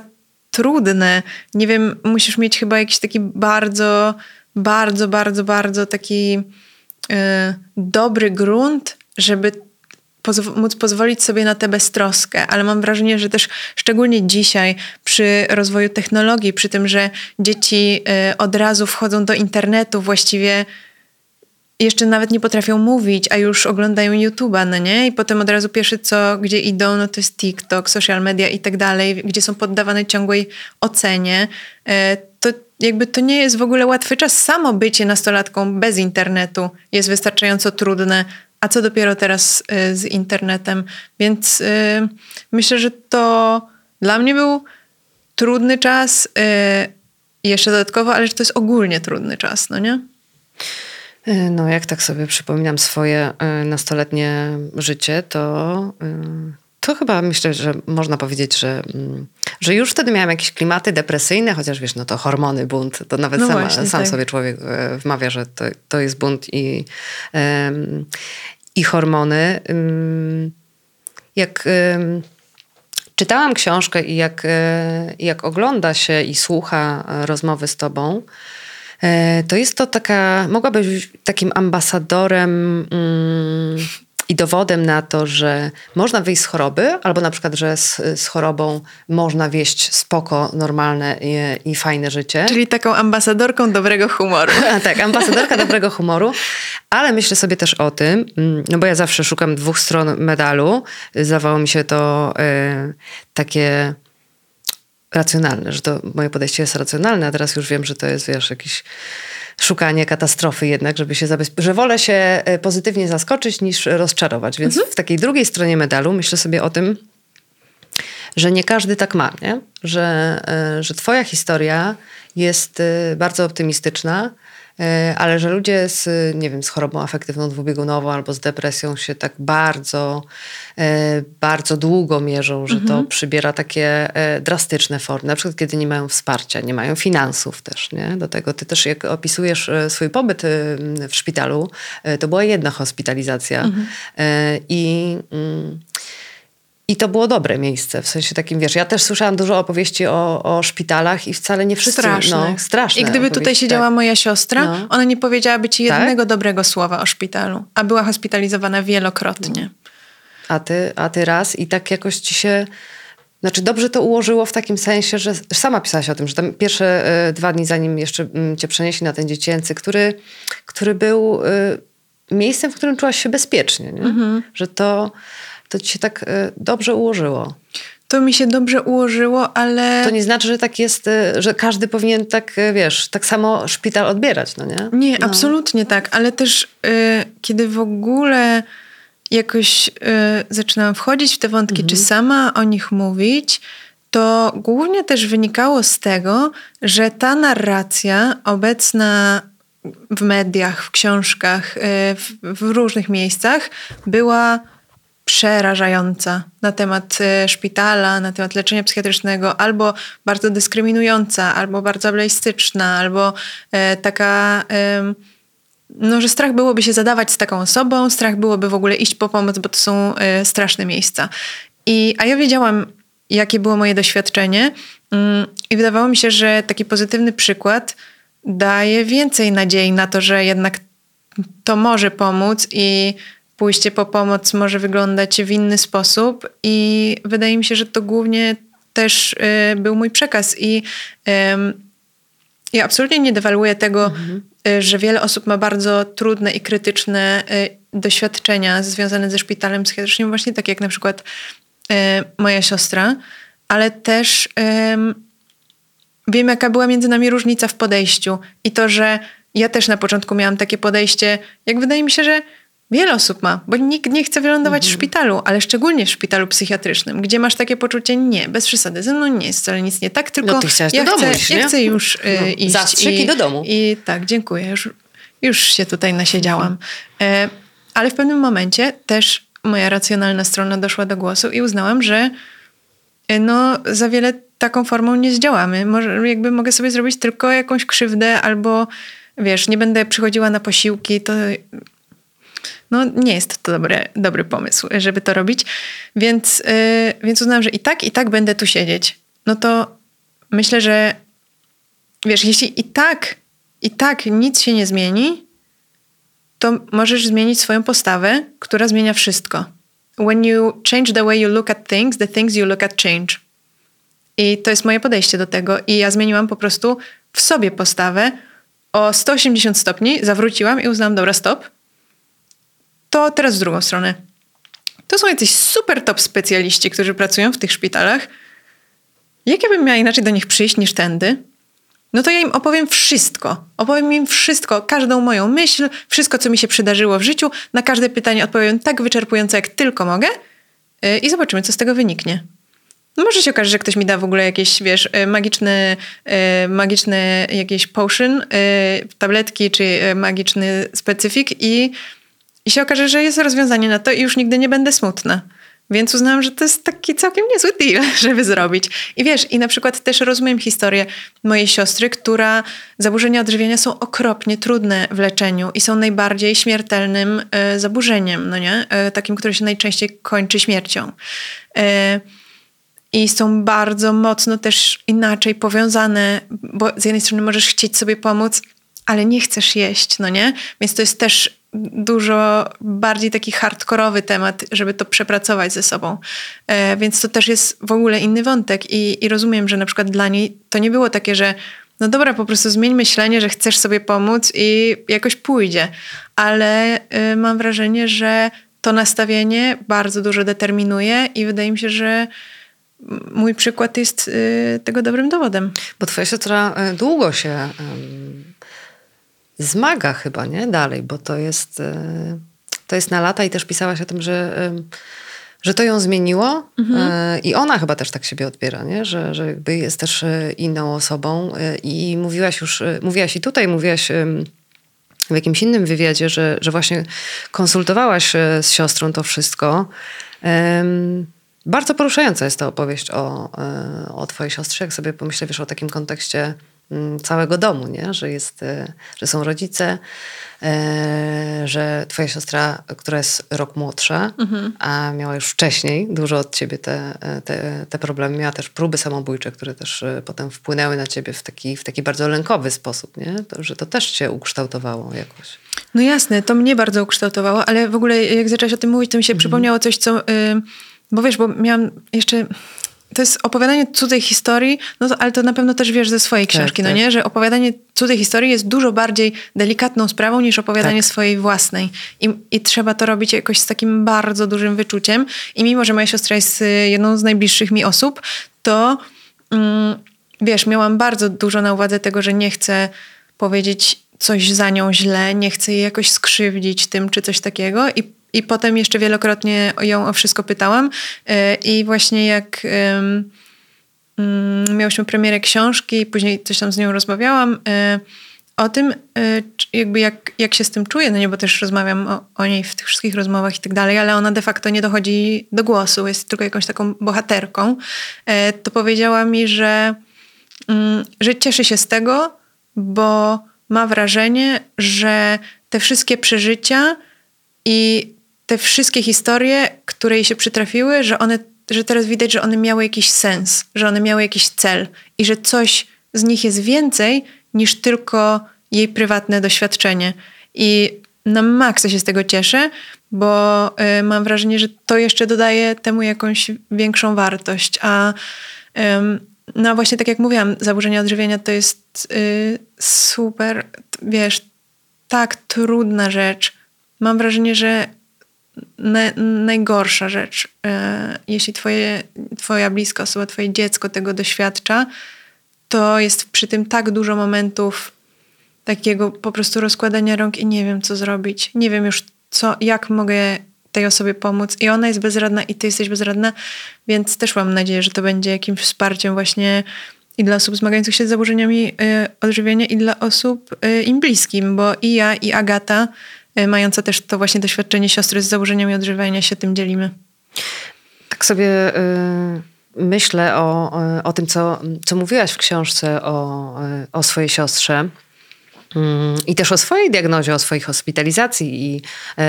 B: trudne. Nie wiem, musisz mieć chyba jakiś taki bardzo, bardzo, bardzo, bardzo taki yy, dobry grunt, żeby pozw- móc pozwolić sobie na tę beztroskę, ale mam wrażenie, że też szczególnie dzisiaj przy rozwoju technologii, przy tym, że dzieci y, od razu wchodzą do internetu, właściwie jeszcze nawet nie potrafią mówić, a już oglądają YouTube'a, no nie? I potem od razu pierwsze co, gdzie idą, no to jest TikTok, social media i tak dalej, gdzie są poddawane ciągłej ocenie. Y, to jakby to nie jest w ogóle łatwy czas. Samo bycie nastolatką bez internetu jest wystarczająco trudne, a co dopiero teraz y, z internetem. Więc y, myślę, że to dla mnie był trudny czas. Y, jeszcze dodatkowo, ale że to jest ogólnie trudny czas, no nie?
A: No, jak tak sobie przypominam swoje nastoletnie życie, to, to chyba myślę, że można powiedzieć, że, mm, że już wtedy miałam jakieś klimaty depresyjne, chociaż wiesz, no to hormony, bunt, to nawet
B: No
A: sama,
B: właśnie,
A: sam
B: tak.
A: sobie człowiek y, wmawia, że to, to jest bunt i, i hormony. Ym, Jak ym, czytałam książkę i jak, e, jak ogląda się i słucha e, rozmowy z tobą, e, to jest to taka, mogłabyś być takim ambasadorem mm, i dowodem na to, że można wyjść z choroby, albo na przykład, że z, z chorobą można wieść spoko, normalne i, i fajne życie.
B: Czyli taką ambasadorką dobrego humoru. (laughs)
A: A, tak, ambasadorka dobrego humoru, ale myślę sobie też o tym, mm, no bo ja zawsze szukam dwóch stron medalu. Zdawało mi się to e, takie racjonalne, że to moje podejście jest racjonalne, a teraz już wiem, że to jest, wiesz, jakieś szukanie katastrofy jednak, żeby się zabezpieczyć, że wolę się e, pozytywnie zaskoczyć niż rozczarować. Więc w takiej drugiej stronie medalu myślę sobie o tym, że nie każdy tak ma, nie? Że, e, że twoja historia jest e, bardzo optymistyczna, ale że ludzie z, nie wiem, z chorobą afektywną dwubiegunową albo z depresją się tak bardzo, e, bardzo długo mierzą, że to przybiera takie e, drastyczne formy. Na przykład, kiedy nie mają wsparcia, nie mają finansów też, nie? Do tego ty też, jak opisujesz e, swój pobyt e, w szpitalu, e, to była jedna hospitalizacja E, i... mm, i to było dobre miejsce, w sensie takim, wiesz, ja też słyszałam dużo opowieści o, o szpitalach i wcale nie wszyscy...
B: Straszne.
A: No, straszne
B: I gdyby tutaj siedziała
A: tak.
B: moja siostra,
A: No.
B: ona nie powiedziałaby ci
A: Tak?
B: jednego dobrego słowa o szpitalu, a była hospitalizowana wielokrotnie.
A: A ty, a ty raz i tak jakoś ci się... Znaczy dobrze to ułożyło w takim sensie, że sama pisałaś o tym, że tam pierwsze e, dwa dni zanim jeszcze mm, cię przenieśli na ten dziecięcy, który, który był e, miejscem, w którym czułaś się bezpiecznie, nie?
B: Mhm.
A: Że to, to ci się tak e, dobrze ułożyło.
B: To mi się dobrze ułożyło, ale
A: To nie znaczy, że tak jest, e, że każdy powinien tak, e, wiesz, tak samo szpital odbierać, no nie?
B: nie,
A: no.
B: absolutnie tak. Ale też kiedy w ogóle jakoś y, zaczynałam wchodzić w te wątki, czy sama o nich mówić, to głównie też wynikało z tego, że ta narracja obecna w mediach, w książkach, w, w różnych miejscach była przerażająca na temat e, szpitala, na temat leczenia psychiatrycznego, albo bardzo dyskryminująca, albo bardzo ableistyczna, albo e, taka, no, że strach byłoby się zadawać z taką osobą, strach byłoby w ogóle iść po pomoc, bo to są e, straszne miejsca. I, a ja wiedziałam, jakie było moje doświadczenie mm, i wydawało mi się, że taki pozytywny przykład daje więcej nadziei na to, że jednak to może pomóc i pójście po pomoc może wyglądać w inny sposób i wydaje mi się, że to głównie też y, był mój przekaz i ym, ja absolutnie nie dewaluuję tego, y, że wiele osób ma bardzo trudne i krytyczne y, doświadczenia związane ze szpitalem psychiatrycznym, właśnie tak jak na przykład y, moja siostra, ale też wiem, jaka była między nami różnica w podejściu i to, że ja też na początku miałam takie podejście, jak wydaje mi się, że wiele osób ma, bo nikt nie chce wylądować w szpitalu, ale szczególnie w szpitalu psychiatrycznym, gdzie masz takie poczucie, nie, bez przesady, ze mną nie jest wcale nic nie tak, tylko
A: No ty chciałaś
B: ja,
A: do domu
B: chcę,
A: iść,
B: ja
A: nie?
B: chcę już y,
A: No,
B: iść.
A: zastrzyk i do domu.
B: I tak, dziękuję, już, już się tutaj nasiedziałam. E, ale w pewnym momencie też moja racjonalna strona doszła do głosu i uznałam, że e, no, za wiele taką formą nie zdziałamy. Może jakby mogę sobie zrobić tylko jakąś krzywdę albo wiesz, nie będę przychodziła na posiłki, to no nie jest to dobry, dobry pomysł, żeby to robić. Więc, yy, więc uznałam, że i tak, i tak będę tu siedzieć. No to myślę, że wiesz, jeśli i tak, i tak nic się nie zmieni, to możesz zmienić swoją postawę, która zmienia wszystko. When you change the way you look at things, the things you look at change. I to jest moje podejście do tego. I ja zmieniłam po prostu w sobie postawę o 180 stopni, zawróciłam i uznałam, dobra, stop. To teraz w drugą stronę. To są jacyś super top specjaliści, którzy pracują w tych szpitalach. Jak ja bym miała inaczej do nich przyjść niż tędy? no to ja im opowiem wszystko. Opowiem im wszystko, każdą moją myśl, wszystko, co mi się przydarzyło w życiu. Na każde pytanie odpowiem tak wyczerpująco, jak tylko mogę yy, i zobaczymy, co z tego wyniknie. No może się okaże, że ktoś mi da w ogóle jakieś, wiesz, y, magiczny, y, magiczny jakieś potion, y, tabletki czy magiczny specyfik i, i się okaże, że jest rozwiązanie na to i już nigdy nie będę smutna. Więc uznałam, że to jest taki całkiem niezły deal, (laughs) żeby zrobić. I wiesz, i na przykład też rozumiem historię mojej siostry, która zaburzenia odżywiania są okropnie trudne w leczeniu i są najbardziej śmiertelnym y, zaburzeniem, no nie? Y, takim, które się najczęściej kończy śmiercią. Y, i są bardzo mocno też inaczej powiązane, bo z jednej strony możesz chcieć sobie pomóc, ale nie chcesz jeść, no nie? Więc to jest też dużo bardziej taki hardkorowy temat, żeby to przepracować ze sobą. E, więc to też jest w ogóle inny wątek i, i rozumiem, że na przykład dla niej to nie było takie, że no dobra, po prostu zmień myślenie, że chcesz sobie pomóc i jakoś pójdzie. Ale y, mam wrażenie, że to nastawienie bardzo dużo determinuje i wydaje mi się, że mój przykład jest y, tego dobrym dowodem.
A: Bo twoja siostra y, długo się zmaga chyba, nie? Dalej, bo to jest, y, to jest na lata i też pisałaś o tym, że, że to ją zmieniło mhm. i ona chyba też tak siebie odbiera, nie? Że, że jakby jest też inną osobą i mówiłaś już, mówiłaś i tutaj, mówiłaś w jakimś innym wywiadzie, że, że właśnie konsultowałaś z siostrą to wszystko. Bardzo poruszająca jest ta opowieść o, e, o twojej siostrze, jak sobie pomyślę, wiesz, o takim kontekście całego domu, nie? Że, jest, e, że są rodzice, e, że twoja siostra, która jest rok młodsza, mhm. a miała już wcześniej dużo od ciebie te, te, te problemy, miała też próby samobójcze, które też potem wpłynęły na ciebie w taki, w taki bardzo lękowy sposób, nie? To, że to też cię ukształtowało jakoś.
B: No jasne, to mnie bardzo ukształtowało, ale w ogóle jak zaczęłaś o tym mówić, to mi się mhm. przypomniało coś, co... Y bo wiesz, bo miałam jeszcze to jest opowiadanie cudzej historii, no to, ale to na pewno też wiesz ze swojej tak, książki, tak, no nie? Że opowiadanie cudzej historii jest dużo bardziej delikatną sprawą niż opowiadanie tak. swojej własnej. I, I trzeba to robić jakoś z takim bardzo dużym wyczuciem. I mimo, że moja siostra jest y, jedną z najbliższych mi osób, to mm, wiesz, miałam bardzo dużo na uwadze tego, że nie chcę powiedzieć coś za nią źle, nie chcę jej jakoś skrzywdzić tym czy coś takiego. I i potem jeszcze wielokrotnie ją o wszystko pytałam. E, I właśnie jak um, miałyśmy premierę książki, później coś tam z nią rozmawiałam e, o tym, e, jakby jak, jak się z tym czuję, no nie, bo też rozmawiam o, o, niej w tych wszystkich rozmowach i tak dalej, ale ona de facto nie dochodzi do głosu, jest tylko jakąś taką bohaterką, to powiedziała mi, że, mm, że cieszy się z tego, bo ma wrażenie, że te wszystkie przeżycia i te wszystkie historie, które jej się przytrafiły, że one, że teraz widać, że one miały jakiś sens, że one miały jakiś cel i że coś z nich jest więcej niż tylko jej prywatne doświadczenie. I na maksa się z tego cieszę, bo y, mam wrażenie, że to jeszcze dodaje temu jakąś większą wartość. A y, no właśnie tak jak mówiłam, zaburzenia odżywienia to jest y, super, wiesz, tak trudna rzecz. Mam wrażenie, że na, najgorsza rzecz. E, jeśli twoje, twoja bliska osoba, twoje dziecko tego doświadcza, to jest przy tym tak dużo momentów takiego po prostu rozkładania rąk i nie wiem, co zrobić. Nie wiem już, co, jak mogę tej osobie pomóc. I ona jest bezradna, i ty jesteś bezradna, więc też mam nadzieję, że to będzie jakimś wsparciem właśnie i dla osób zmagających się z zaburzeniami y, odżywiania, i dla osób y, im bliskim, bo i ja, i Agata E, mająca też to właśnie doświadczenie siostry z zaburzeniami odżywiania się tym dzielimy.
A: Tak sobie y, myślę o, o tym, co, co mówiłaś w książce o, o swojej siostrze. Mm, I też o swojej diagnozie, o swojej hospitalizacji i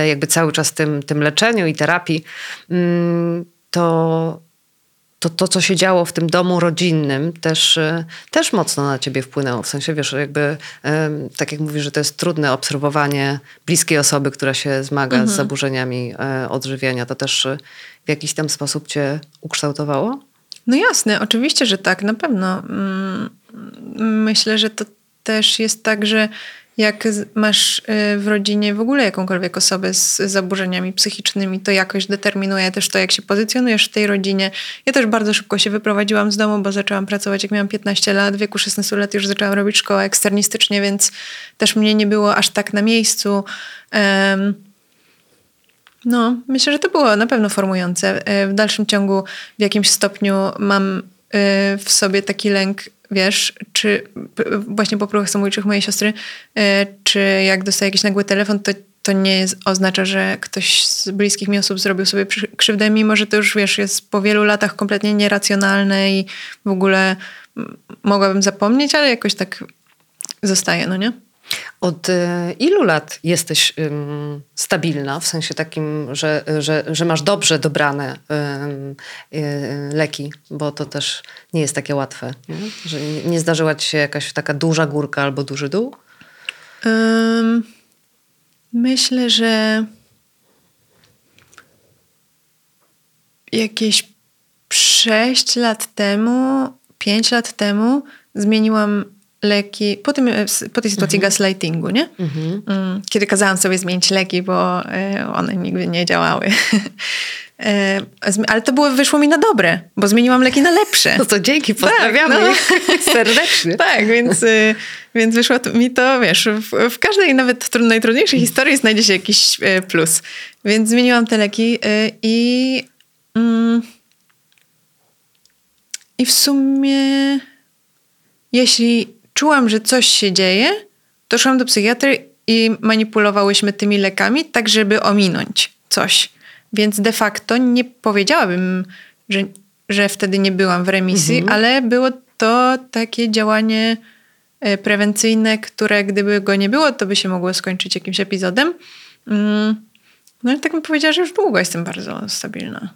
A: jakby cały czas tym, tym leczeniu i terapii, mm, to to, to, co się działo w tym domu rodzinnym, też, e, też mocno na ciebie wpłynęło. W sensie, wiesz, jakby, tak jak mówisz, że to jest trudne obserwowanie bliskiej osoby, która się zmaga mhm. z zaburzeniami e, odżywiania, to też e, w jakiś tam sposób cię ukształtowało?
B: No jasne, oczywiście, że tak, na pewno. Mm, myślę, że to też jest tak, że jak masz y, w rodzinie w ogóle jakąkolwiek osobę z zaburzeniami psychicznymi, to jakoś determinuje też to, jak się pozycjonujesz w tej rodzinie. Ja też bardzo szybko się wyprowadziłam z domu, bo zaczęłam pracować, jak miałam 15 lat. W wieku 16 lat już zaczęłam robić szkołę eksternistycznie, więc też mnie nie było aż tak na miejscu. No, myślę, że to było na pewno formujące. E, W dalszym ciągu w jakimś stopniu mam e, w sobie taki lęk, wiesz, czy właśnie po próbach samobójczych mojej siostry, e, czy jak dostaję jakiś nagły telefon, to, to nie oznacza, że ktoś z bliskich mi osób zrobił sobie krzywdę, mimo że to już, wiesz, jest po wielu latach kompletnie nieracjonalne i w ogóle mogłabym zapomnieć, ale jakoś tak zostaje, no nie?
A: Od e, ilu lat jesteś stabilna, w sensie takim, że, że, że masz dobrze dobrane y, leki, bo to też nie jest takie łatwe, nie? że nie, zdarzyła ci się jakaś taka duża górka albo duży dół?
B: Ym, myślę, że jakieś 6 lat temu, 5 lat temu zmieniłam leki po, tym, po tej sytuacji gaslightingu, nie? Mm, Kiedy kazałam sobie zmienić leki, bo e, one nigdy nie działały. (laughs) E, Ale to było, wyszło mi na dobre, bo zmieniłam leki na lepsze.
A: No to dzięki, pozdrawiamy
B: no.
A: ich (laughs) serdecznie.
B: Tak, więc, więc wyszło mi to, wiesz, w, w każdej nawet tru- najtrudniejszej historii znajdzie się jakiś plus. Więc zmieniłam te leki i mm, i w sumie jeśli czułam, że coś się dzieje, to szłam do psychiatry i manipulowałyśmy tymi lekami, tak żeby ominąć coś. Więc de facto nie powiedziałabym, że, że wtedy nie byłam w remisji, ale było to takie działanie e, prewencyjne, które gdyby go nie było, to by się mogło skończyć jakimś epizodem. Mm, No i tak bym powiedziała, że już długo jestem bardzo stabilna.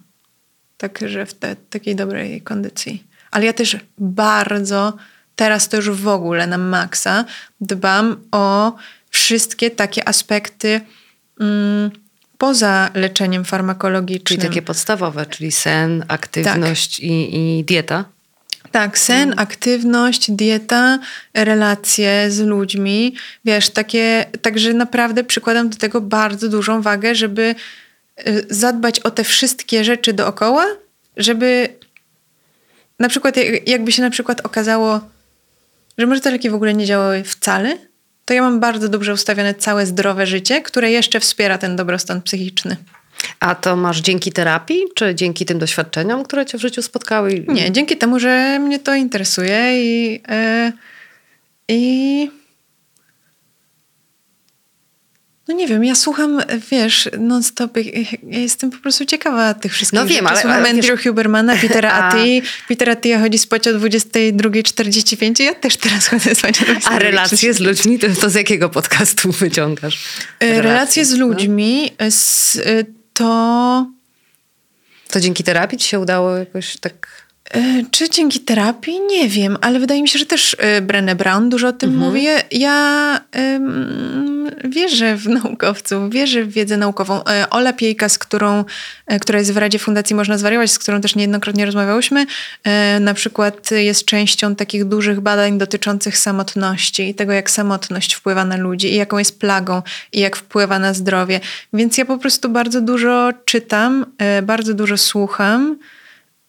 B: Tak, że w te, takiej dobrej kondycji. Ale ja też bardzo, teraz to już w ogóle na maksa, dbam o wszystkie takie aspekty mm, poza leczeniem farmakologicznym.
A: Czyli takie podstawowe, czyli sen, aktywność i, i dieta.
B: Tak, sen, aktywność, dieta, relacje z ludźmi. Wiesz, takie, także naprawdę przykładam do tego bardzo dużą wagę, żeby y, zadbać o te wszystkie rzeczy dookoła, żeby na przykład jak- jakby się na przykład okazało, że może te leki w ogóle nie działały wcale, to ja mam bardzo dobrze ustawione całe zdrowe życie, które jeszcze wspiera ten dobrostan psychiczny.
A: A to masz dzięki terapii, czy dzięki tym doświadczeniom, które cię w życiu spotkały?
B: Nie, dzięki temu, że mnie to interesuje i, e, i no nie wiem, ja słucham, wiesz, non-stop, ja jestem po prostu ciekawa tych wszystkich
A: No wiem,
B: rzeczy.
A: ale-
B: Słucham
A: ale wiesz-
B: Andrew Hubermana, Petera (laughs)
A: A-
B: Attii. Peter Attia chodzi spać o 22.45 ja też teraz chodzę spać o 22.45.
A: A relacje z ludźmi, to, to z jakiego podcastu wyciągasz?
B: E, Relacje z
A: no?
B: ludźmi, e, z, e, to...
A: To dzięki terapii ci się udało jakoś tak...
B: E, Czy dzięki terapii? Nie wiem, ale wydaje mi się, że też e, Brené Brown dużo o tym
A: Mhm.
B: mówi. Ja em, wierzę w naukowców, wierzę w wiedzę naukową. E, Ola Piejka, z którą, która jest w Radzie Fundacji Można Zwariować, z którą też niejednokrotnie rozmawiałyśmy, na przykład jest częścią takich dużych badań dotyczących samotności i tego, jak samotność wpływa na ludzi i jaką jest plagą i jak wpływa na zdrowie. Więc ja po prostu bardzo dużo czytam, bardzo dużo słucham.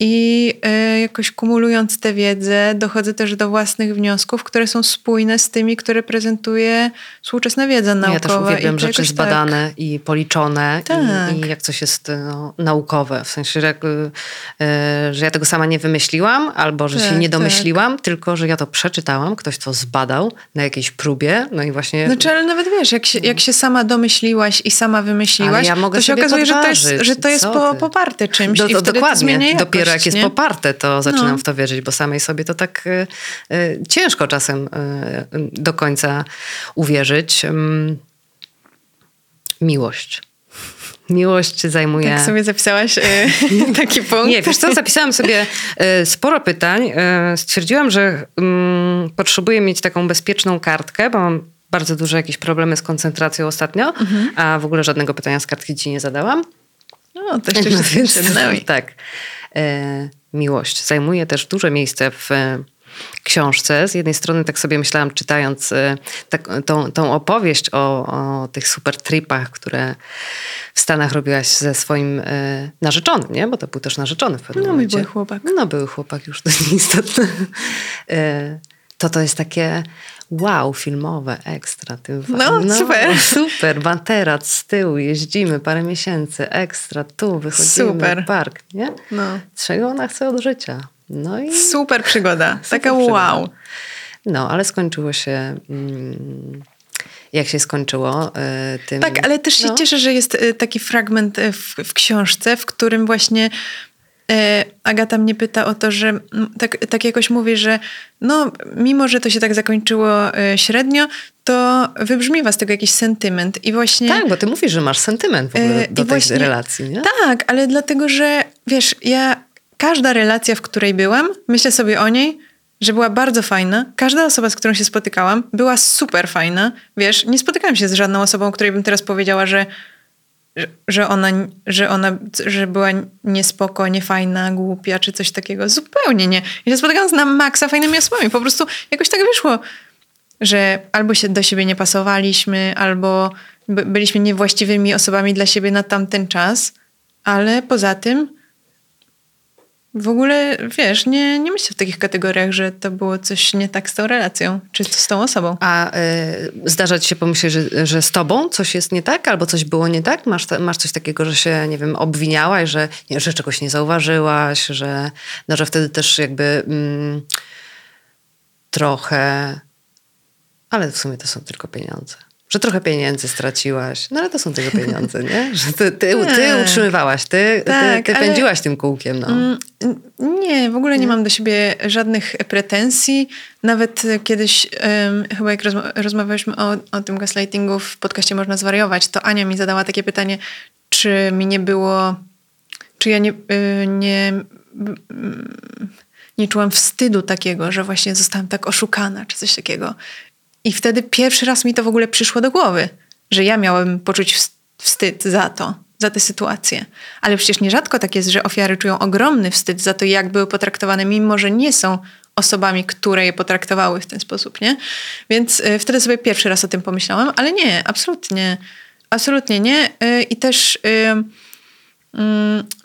B: I e, jakoś kumulując tę wiedzę, dochodzę też do własnych wniosków, które są spójne z tymi, które prezentuje współczesna wiedza naukowa.
A: Ja też uwielbiam
B: I to
A: rzeczy
B: jakoś
A: zbadane i policzone
B: Tak.
A: i, i jak coś jest no, naukowe. W sensie, że, y, y, że ja tego sama nie wymyśliłam albo że się
B: Tak,
A: nie
B: tak.
A: domyśliłam, tylko że ja to przeczytałam, ktoś to zbadał na jakiejś próbie, no i właśnie...
B: Znaczy, ale nawet wiesz, jak się, jak się sama domyśliłaś i sama wymyśliłaś,
A: ja
B: to się okazuje, że to jest,
A: podważyć.
B: że to jest po, poparte czymś
A: Do,
B: i
A: to,
B: wtedy to
A: dokładnie.
B: zmienia jakość,
A: Dopiero jak jest
B: nie?
A: poparte, to zaczynam
B: No.
A: w to wierzyć, bo samej sobie to tak y, y, ciężko czasem y, y, do końca uwierzyć. Miłość. Miłość zajmuje...
B: Tak sobie zapisałaś e, (laughs) taki punkt.
A: Nie, wiesz co, zapisałam sobie e, sporo pytań. E, Stwierdziłam, że potrzebuję mieć taką bezpieczną kartkę, bo mam bardzo duże jakieś problemy z koncentracją ostatnio, a w ogóle żadnego pytania z kartki ci nie zadałam.
B: No, to jeszcze
A: No,
B: się (laughs)
A: więc tak. E, miłość zajmuje też duże miejsce w e, książce. Z jednej strony tak sobie myślałam, czytając e, tak, tą, tą opowieść o, o tych super tripach, które w Stanach robiłaś ze swoim narzeczonym, nie? Bo to był też narzeczony w pewnym
B: No,
A: momencie.
B: były chłopak.
A: No, były chłopak, już (laughs) to nieistotne. To to jest takie wow, filmowe, ekstra. Ty,
B: No, super. (laughs)
A: Super, materac z tyłu, jeździmy parę miesięcy, ekstra, tu wychodzimy
B: Super.
A: park, nie?
B: No.
A: Czego ona chce od życia? No i
B: Super przygoda. (laughs)
A: Super
B: Taka
A: przygoda.
B: wow.
A: no, ale skończyło się mm, jak się skończyło y, tym.
B: Tak, ale też się
A: no.
B: cieszę, że jest y, taki fragment y, w, w książce, w którym właśnie e, Agata mnie pyta o to, że tak, tak jakoś mówi, że no, mimo, że to się tak zakończyło e, średnio, to wybrzmiewa z tego jakiś sentyment. I właśnie.
A: Tak, bo ty mówisz, że masz sentyment w ogóle
B: E,
A: do tej
B: właśnie-
A: relacji, nie?
B: Tak, ale dlatego, że wiesz, ja każda relacja, w której byłam, myślę sobie o niej, że była bardzo fajna. Każda osoba, z którą się spotykałam, była super fajna. Wiesz, nie spotykałam się z żadną osobą, której bym teraz powiedziała, że, że, ona, że ona że była niespoko, niefajna, głupia, czy coś takiego. Zupełnie nie. Ja się spotykałam z na maksa fajnymi osobami. Po prostu jakoś tak wyszło, że albo się do siebie nie pasowaliśmy, albo by, byliśmy niewłaściwymi osobami dla siebie na tamten czas, ale poza tym w ogóle, wiesz, nie, nie myślę w takich kategoriach, że to było coś nie tak z tą relacją, czy z tą osobą.
A: A y, zdarza ci się pomyśleć, że, że z tobą coś jest nie tak, albo coś było nie tak? Masz, masz coś takiego, że się, nie wiem, obwiniałaś, że, nie, że czegoś nie zauważyłaś, że, no, że wtedy też jakby mm, trochę, ale w sumie to są tylko pieniądze. Że trochę pieniędzy straciłaś, no ale to są tylko pieniądze, nie? (laughs) Że ty, ty, ty
B: Tak.
A: utrzymywałaś, ty,
B: Tak,
A: ty, ty pędziłaś tym kółkiem, no.
B: Mm, Nie, w ogóle nie mam do siebie żadnych pretensji. Nawet kiedyś, em, chyba jak rozma- rozmawialiśmy o, o tym gaslightingu w podcaście Można Zwariować, to Ania mi zadała takie pytanie, czy mi nie było, czy ja nie, y, nie, nie czułam wstydu takiego, że właśnie zostałam tak oszukana, czy coś takiego. I wtedy pierwszy raz mi to w ogóle przyszło do głowy, że ja miałem poczuć wst- wstyd za to, za tę sytuację. Ale przecież nierzadko tak jest, że ofiary czują ogromny wstyd za to, jak były potraktowane, mimo że nie są osobami, które je potraktowały w ten sposób, nie? Więc y, wtedy sobie pierwszy raz o tym pomyślałam, ale nie, absolutnie, absolutnie nie. Y, I też y,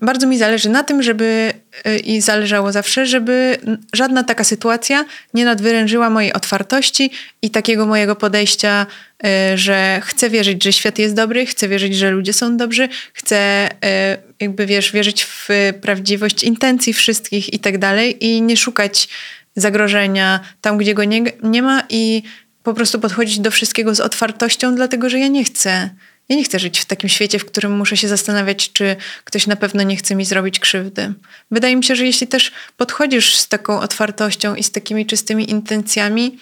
B: bardzo mi zależy na tym, żeby y, i zależało zawsze, żeby żadna taka sytuacja nie nadwyrężyła mojej otwartości i takiego mojego podejścia, y, że chcę wierzyć, że świat jest dobry, chcę wierzyć, że ludzie są dobrzy, chcę y, jakby wiesz, wierzyć w prawdziwość intencji wszystkich i tak dalej i nie szukać zagrożenia tam, gdzie go nie, nie ma i po prostu podchodzić do wszystkiego z otwartością, dlatego że ja nie chcę. Ja nie chcę żyć w takim świecie, w którym muszę się zastanawiać, czy ktoś na pewno nie chce mi zrobić krzywdy. Wydaje mi się, że jeśli też podchodzisz z taką otwartością i z takimi czystymi intencjami,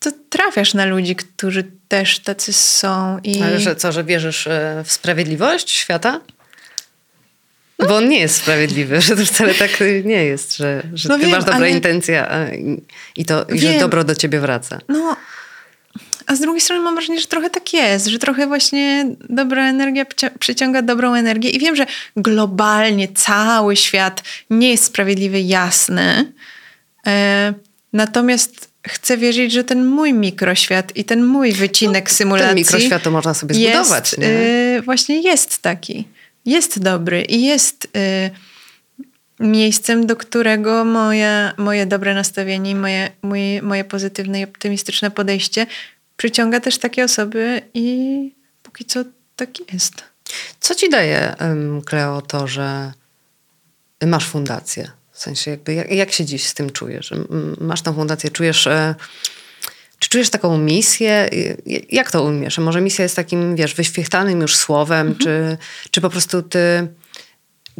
B: to trafiasz na ludzi, którzy też tacy są. I...
A: Ale że co, że wierzysz e, w sprawiedliwość świata? Bo on nie jest sprawiedliwy, (laughs) że to wcale tak nie jest, że, że
B: No
A: ty
B: wiem,
A: masz dobre
B: ale-
A: intencje i, to, i że dobro do ciebie wraca.
B: No, a z drugiej strony mam wrażenie, że trochę tak jest, że trochę właśnie dobra energia przyciąga dobrą energię. I wiem, że globalnie cały świat nie jest sprawiedliwy, jasny. E, natomiast chcę wierzyć, że ten mój mikroświat i ten mój wycinek symulacji.
A: No, Ten mikroświat to można sobie
B: jest,
A: zbudować. Nie?
B: e, właśnie jest taki. Jest dobry i jest e, miejscem, do którego moje, moje dobre nastawienie i moje, moje, moje pozytywne i optymistyczne podejście przyciąga też takie osoby i póki co tak jest.
A: Co ci daje, Kleo, to, że masz fundację? W sensie, jakby, jak, jak się dziś z tym czujesz? Masz tą fundację, czujesz... E, czy czujesz taką misję? Jak to umiesz? Może misja jest takim, wiesz, wyświechtanym już słowem, czy, czy po prostu ty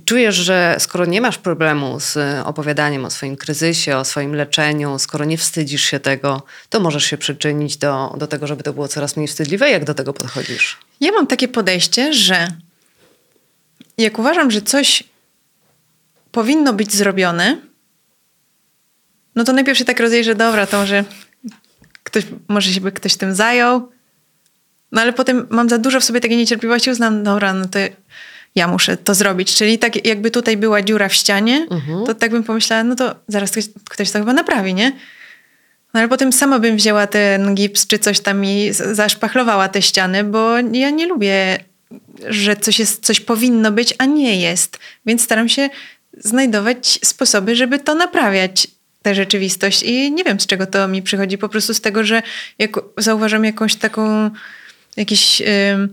A: czujesz, że skoro nie masz problemu z opowiadaniem o swoim kryzysie, o swoim leczeniu, skoro nie wstydzisz się tego, to możesz się przyczynić do, do tego, żeby to było coraz mniej wstydliwe? Jak do tego podchodzisz?
B: Ja mam takie podejście, że jak uważam, że coś powinno być zrobione, no to najpierw się tak rozejrzę, dobra, to może ktoś, może się by ktoś tym zajął, no ale potem mam za dużo w sobie takiej niecierpliwości, uznam, dobra, no to ja muszę to zrobić. Czyli tak jakby tutaj była dziura w ścianie, to tak bym pomyślała, no to zaraz ktoś, ktoś to chyba naprawi, nie? No ale potem sama bym wzięła ten gips czy coś tam i zaszpachlowała te ściany, bo ja nie lubię, że coś, jest, coś powinno być, a nie jest. Więc staram się znajdować sposoby, żeby to naprawiać, tę rzeczywistość. I nie wiem, z czego to mi przychodzi. Po prostu z tego, że jak zauważam jakąś taką, jakiś... e,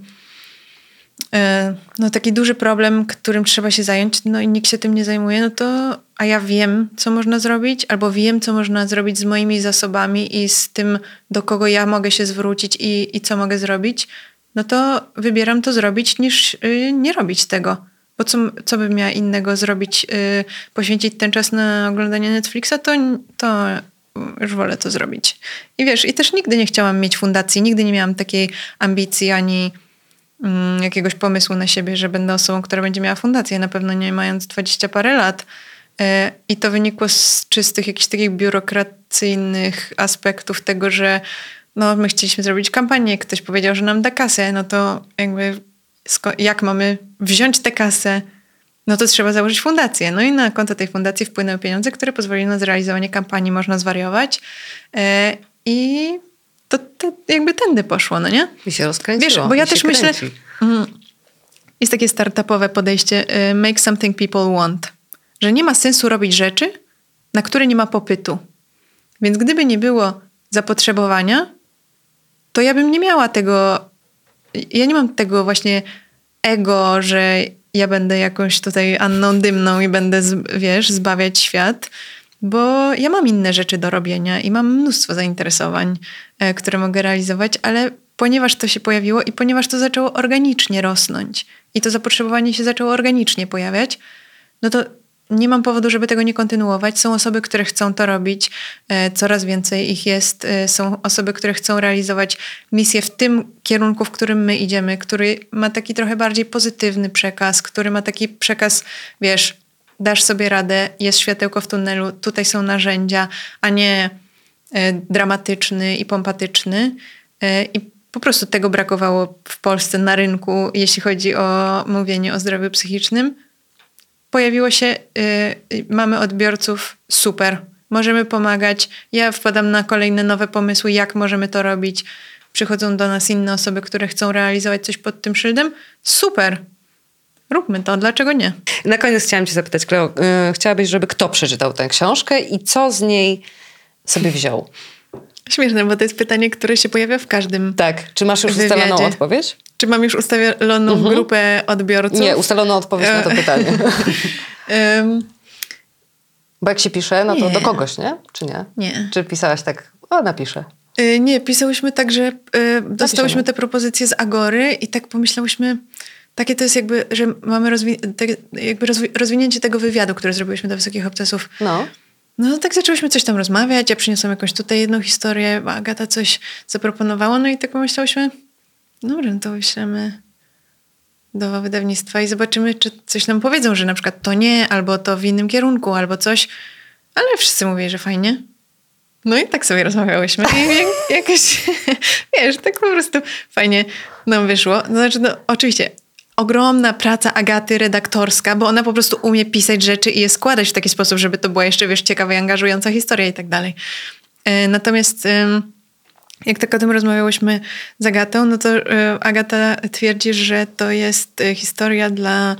B: no, taki duży problem, którym trzeba się zająć, no i nikt się tym nie zajmuje, no to a ja wiem, co można zrobić, albo wiem, co można zrobić z moimi zasobami i z tym, do kogo ja mogę się zwrócić i, i co mogę zrobić, no to wybieram to zrobić, niż y, nie robić tego. Bo co, co bym miała innego zrobić, y, poświęcić ten czas na oglądanie Netflixa, to, to już wolę to zrobić. I wiesz, i też nigdy nie chciałam mieć fundacji, nigdy nie miałam takiej ambicji ani jakiegoś pomysłu na siebie, że będę osobą, która będzie miała fundację, na pewno nie mając dwadzieścia parę lat. E, I to wynikło z czystych jakichś takich biurokracyjnych aspektów tego, że no, my chcieliśmy zrobić kampanię, ktoś powiedział, że nam da kasę, no to jakby jak mamy wziąć tę kasę, no to trzeba założyć fundację. No i na konto tej fundacji wpłynęły pieniądze, które pozwoliły na zrealizowanie kampanii Można zwariować. E, I to, to jakby tędy poszło, no nie?
A: I się rozkręciło.
B: Wiesz, bo ja też myślę, mm, jest takie startupowe podejście, y, make something people want, że nie ma sensu robić rzeczy, na które nie ma popytu. Więc gdyby nie było zapotrzebowania, to ja bym nie miała tego, ja nie mam tego właśnie ego, że ja będę jakąś tutaj Anną Dymną i będę, wiesz, zbawiać świat, bo ja mam inne rzeczy do robienia i mam mnóstwo zainteresowań, e, które mogę realizować, ale ponieważ to się pojawiło i ponieważ to zaczęło organicznie rosnąć i to zapotrzebowanie się zaczęło organicznie pojawiać, no to nie mam powodu, żeby tego nie kontynuować. Są osoby, które chcą to robić, e, coraz więcej ich jest. E, Są osoby, które chcą realizować misję w tym kierunku, w którym my idziemy, który ma taki trochę bardziej pozytywny przekaz, który ma taki przekaz, wiesz, dasz sobie radę, jest światełko w tunelu, tutaj są narzędzia, a nie e, dramatyczny i pompatyczny. E, I po prostu tego brakowało w Polsce na rynku, jeśli chodzi o mówienie o zdrowiu psychicznym pojawiło się, y, mamy odbiorców, super, możemy pomagać. Ja wpadam na kolejne nowe pomysły, jak możemy to robić. Przychodzą do nas inne osoby, które chcą realizować coś pod tym szyldem. Super, róbmy to, dlaczego nie?
A: Na koniec chciałam cię zapytać, Kleo, yy, chciałabyś, żeby kto przeczytał tę książkę i co z niej sobie wziął?
B: Śmieszne, bo to jest pytanie, które się pojawia w każdym.
A: Tak. Czy masz już
B: Wywiadzie.
A: ustaloną odpowiedź?
B: Czy mam już ustawioną grupę odbiorców?
A: Nie, ustaloną odpowiedź na to
B: E.
A: pytanie. (laughs)
B: Ym,
A: Bo jak się pisze, no to
B: Nie.
A: do kogoś, nie? Czy nie?
B: Nie.
A: Czy pisałaś tak, o napiszę.
B: Y, Nie, pisałyśmy tak, że y, dostałyśmy te propozycje z Agory i tak pomyślałyśmy, takie to jest jakby, że mamy rozwi- te, jakby rozwi- rozwinięcie tego wywiadu, który zrobiliśmy dla Wysokich Obcasów.
A: No.
B: No tak zaczęłyśmy coś tam rozmawiać, ja przyniosłam jakąś tutaj jedną historię, Agata coś zaproponowała, no i tak pomyślałyśmy, dobra, no to wyślemy do wydawnictwa i zobaczymy, czy coś nam powiedzą, że na przykład to nie, albo to w innym kierunku, albo coś. Ale wszyscy mówili, że fajnie. No i tak sobie rozmawiałyśmy i jak, (laughs) jakoś, wiesz, tak po prostu fajnie nam wyszło. No, znaczy, no oczywiście ogromna praca Agaty redaktorska, bo ona po prostu umie pisać rzeczy i je składać w taki sposób, żeby to była jeszcze, wiesz, ciekawa i angażująca historia i tak dalej. E, Natomiast jak tak o tym rozmawiałyśmy z Agatą, no to e, Agata twierdzi, że to jest e, historia dla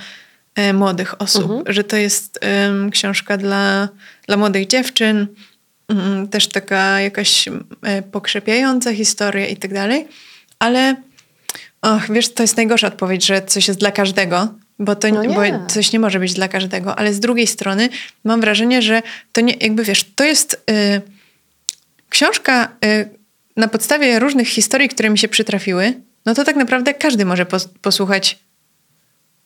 B: młodych osób, że to jest książka dla, dla młodych dziewczyn, mm, też taka jakaś pokrzepiająca historia i tak dalej, ale och, wiesz, to jest najgorsza odpowiedź, że coś jest dla każdego, bo, to,
A: No nie.
B: bo coś nie może być dla każdego, ale z drugiej strony mam wrażenie, że to nie, jakby wiesz, to jest y, książka y, na podstawie różnych historii, które mi się przytrafiły, no to tak naprawdę każdy może pos- posłuchać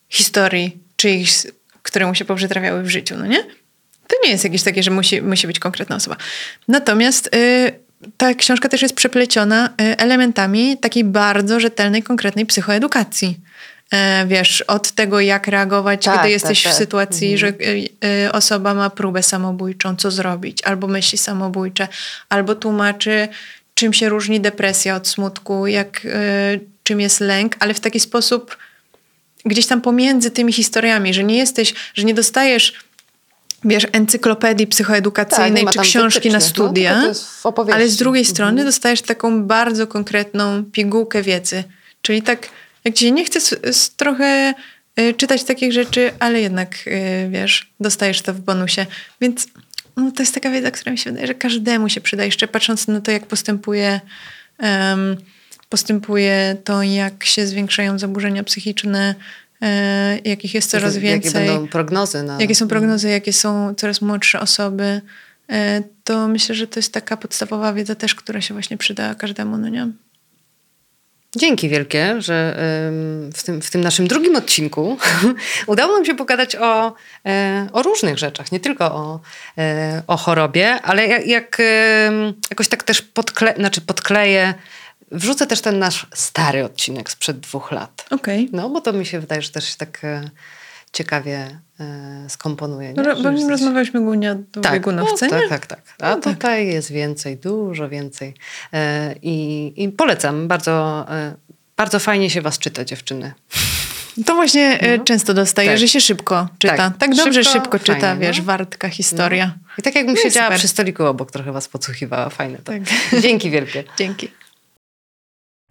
B: historii czyichś, które mu się poprzytrafiały w życiu, no nie? To nie jest jakieś takie, że musi, musi być konkretna osoba. Natomiast y, ta książka też jest przepleciona y, elementami takiej bardzo rzetelnej, konkretnej psychoedukacji. E, wiesz, od tego, jak reagować,
A: Tak,
B: gdy
A: tak,
B: jesteś
A: tak.
B: w sytuacji, że y, y, osoba ma próbę samobójczą, co zrobić, albo myśli samobójcze, albo tłumaczy, czym się różni depresja od smutku, jak, czym jest lęk, ale w taki sposób gdzieś tam pomiędzy tymi historiami, że nie jesteś, że nie dostajesz wiesz, encyklopedii psychoedukacyjnej
A: Tak,
B: czy książki na
A: no,
B: studia,
A: opowieści.
B: ale z drugiej
A: Mhm.
B: strony dostajesz taką bardzo konkretną pigułkę wiedzy. Czyli tak, jak ci się nie chce trochę y, czytać takich rzeczy, ale jednak, y, wiesz, dostajesz to w bonusie. Więc no, to jest taka wiedza, która mi się wydaje, że każdemu się przyda. Jeszcze patrząc na to, jak postępuje, em, postępuje to, jak się zwiększają zaburzenia psychiczne, jakich jest coraz
A: Jakie-
B: więcej.
A: Jakie będą prognozy na...
B: Jakie są prognozy, jakie są coraz młodsze osoby, e, to myślę, że to jest taka podstawowa wiedza też, która się właśnie przyda każdemu, no nie?
A: Dzięki wielkie, że w tym, w tym naszym drugim odcinku (laughs) udało nam się pogadać o, e, o różnych rzeczach, nie tylko o, e, o chorobie, ale jak, jak jakoś tak też podkle, znaczy podkleję, wrzucę też ten nasz stary odcinek sprzed dwóch lat.
B: Okej.
A: No, bo to mi się wydaje, że też się tak e, ciekawie e, skomponuje. Nie?
B: Okay. Bo
A: jesteś-
B: rozmawialiśmy głównie o dwubiegunowce,
A: no,
B: nie?
A: tak, tak, tak. A
B: No tak.
A: tutaj jest więcej, dużo więcej. E, i, I polecam, bardzo, bardzo fajnie się was czyta, dziewczyny.
B: To właśnie e, często dostaję,
A: Tak.
B: że się szybko czyta.
A: Tak.
B: Tak, dobrze
A: Szybko,
B: szybko, czyta,
A: fajnie,
B: wiesz,
A: no.
B: wartka historia.
A: I tak jakbym
B: No
A: siedziała
B: super.
A: przy stoliku obok, trochę was podsłuchiwała. Fajne to.
B: Tak.
A: Dzięki wielkie. (laughs)
B: Dzięki.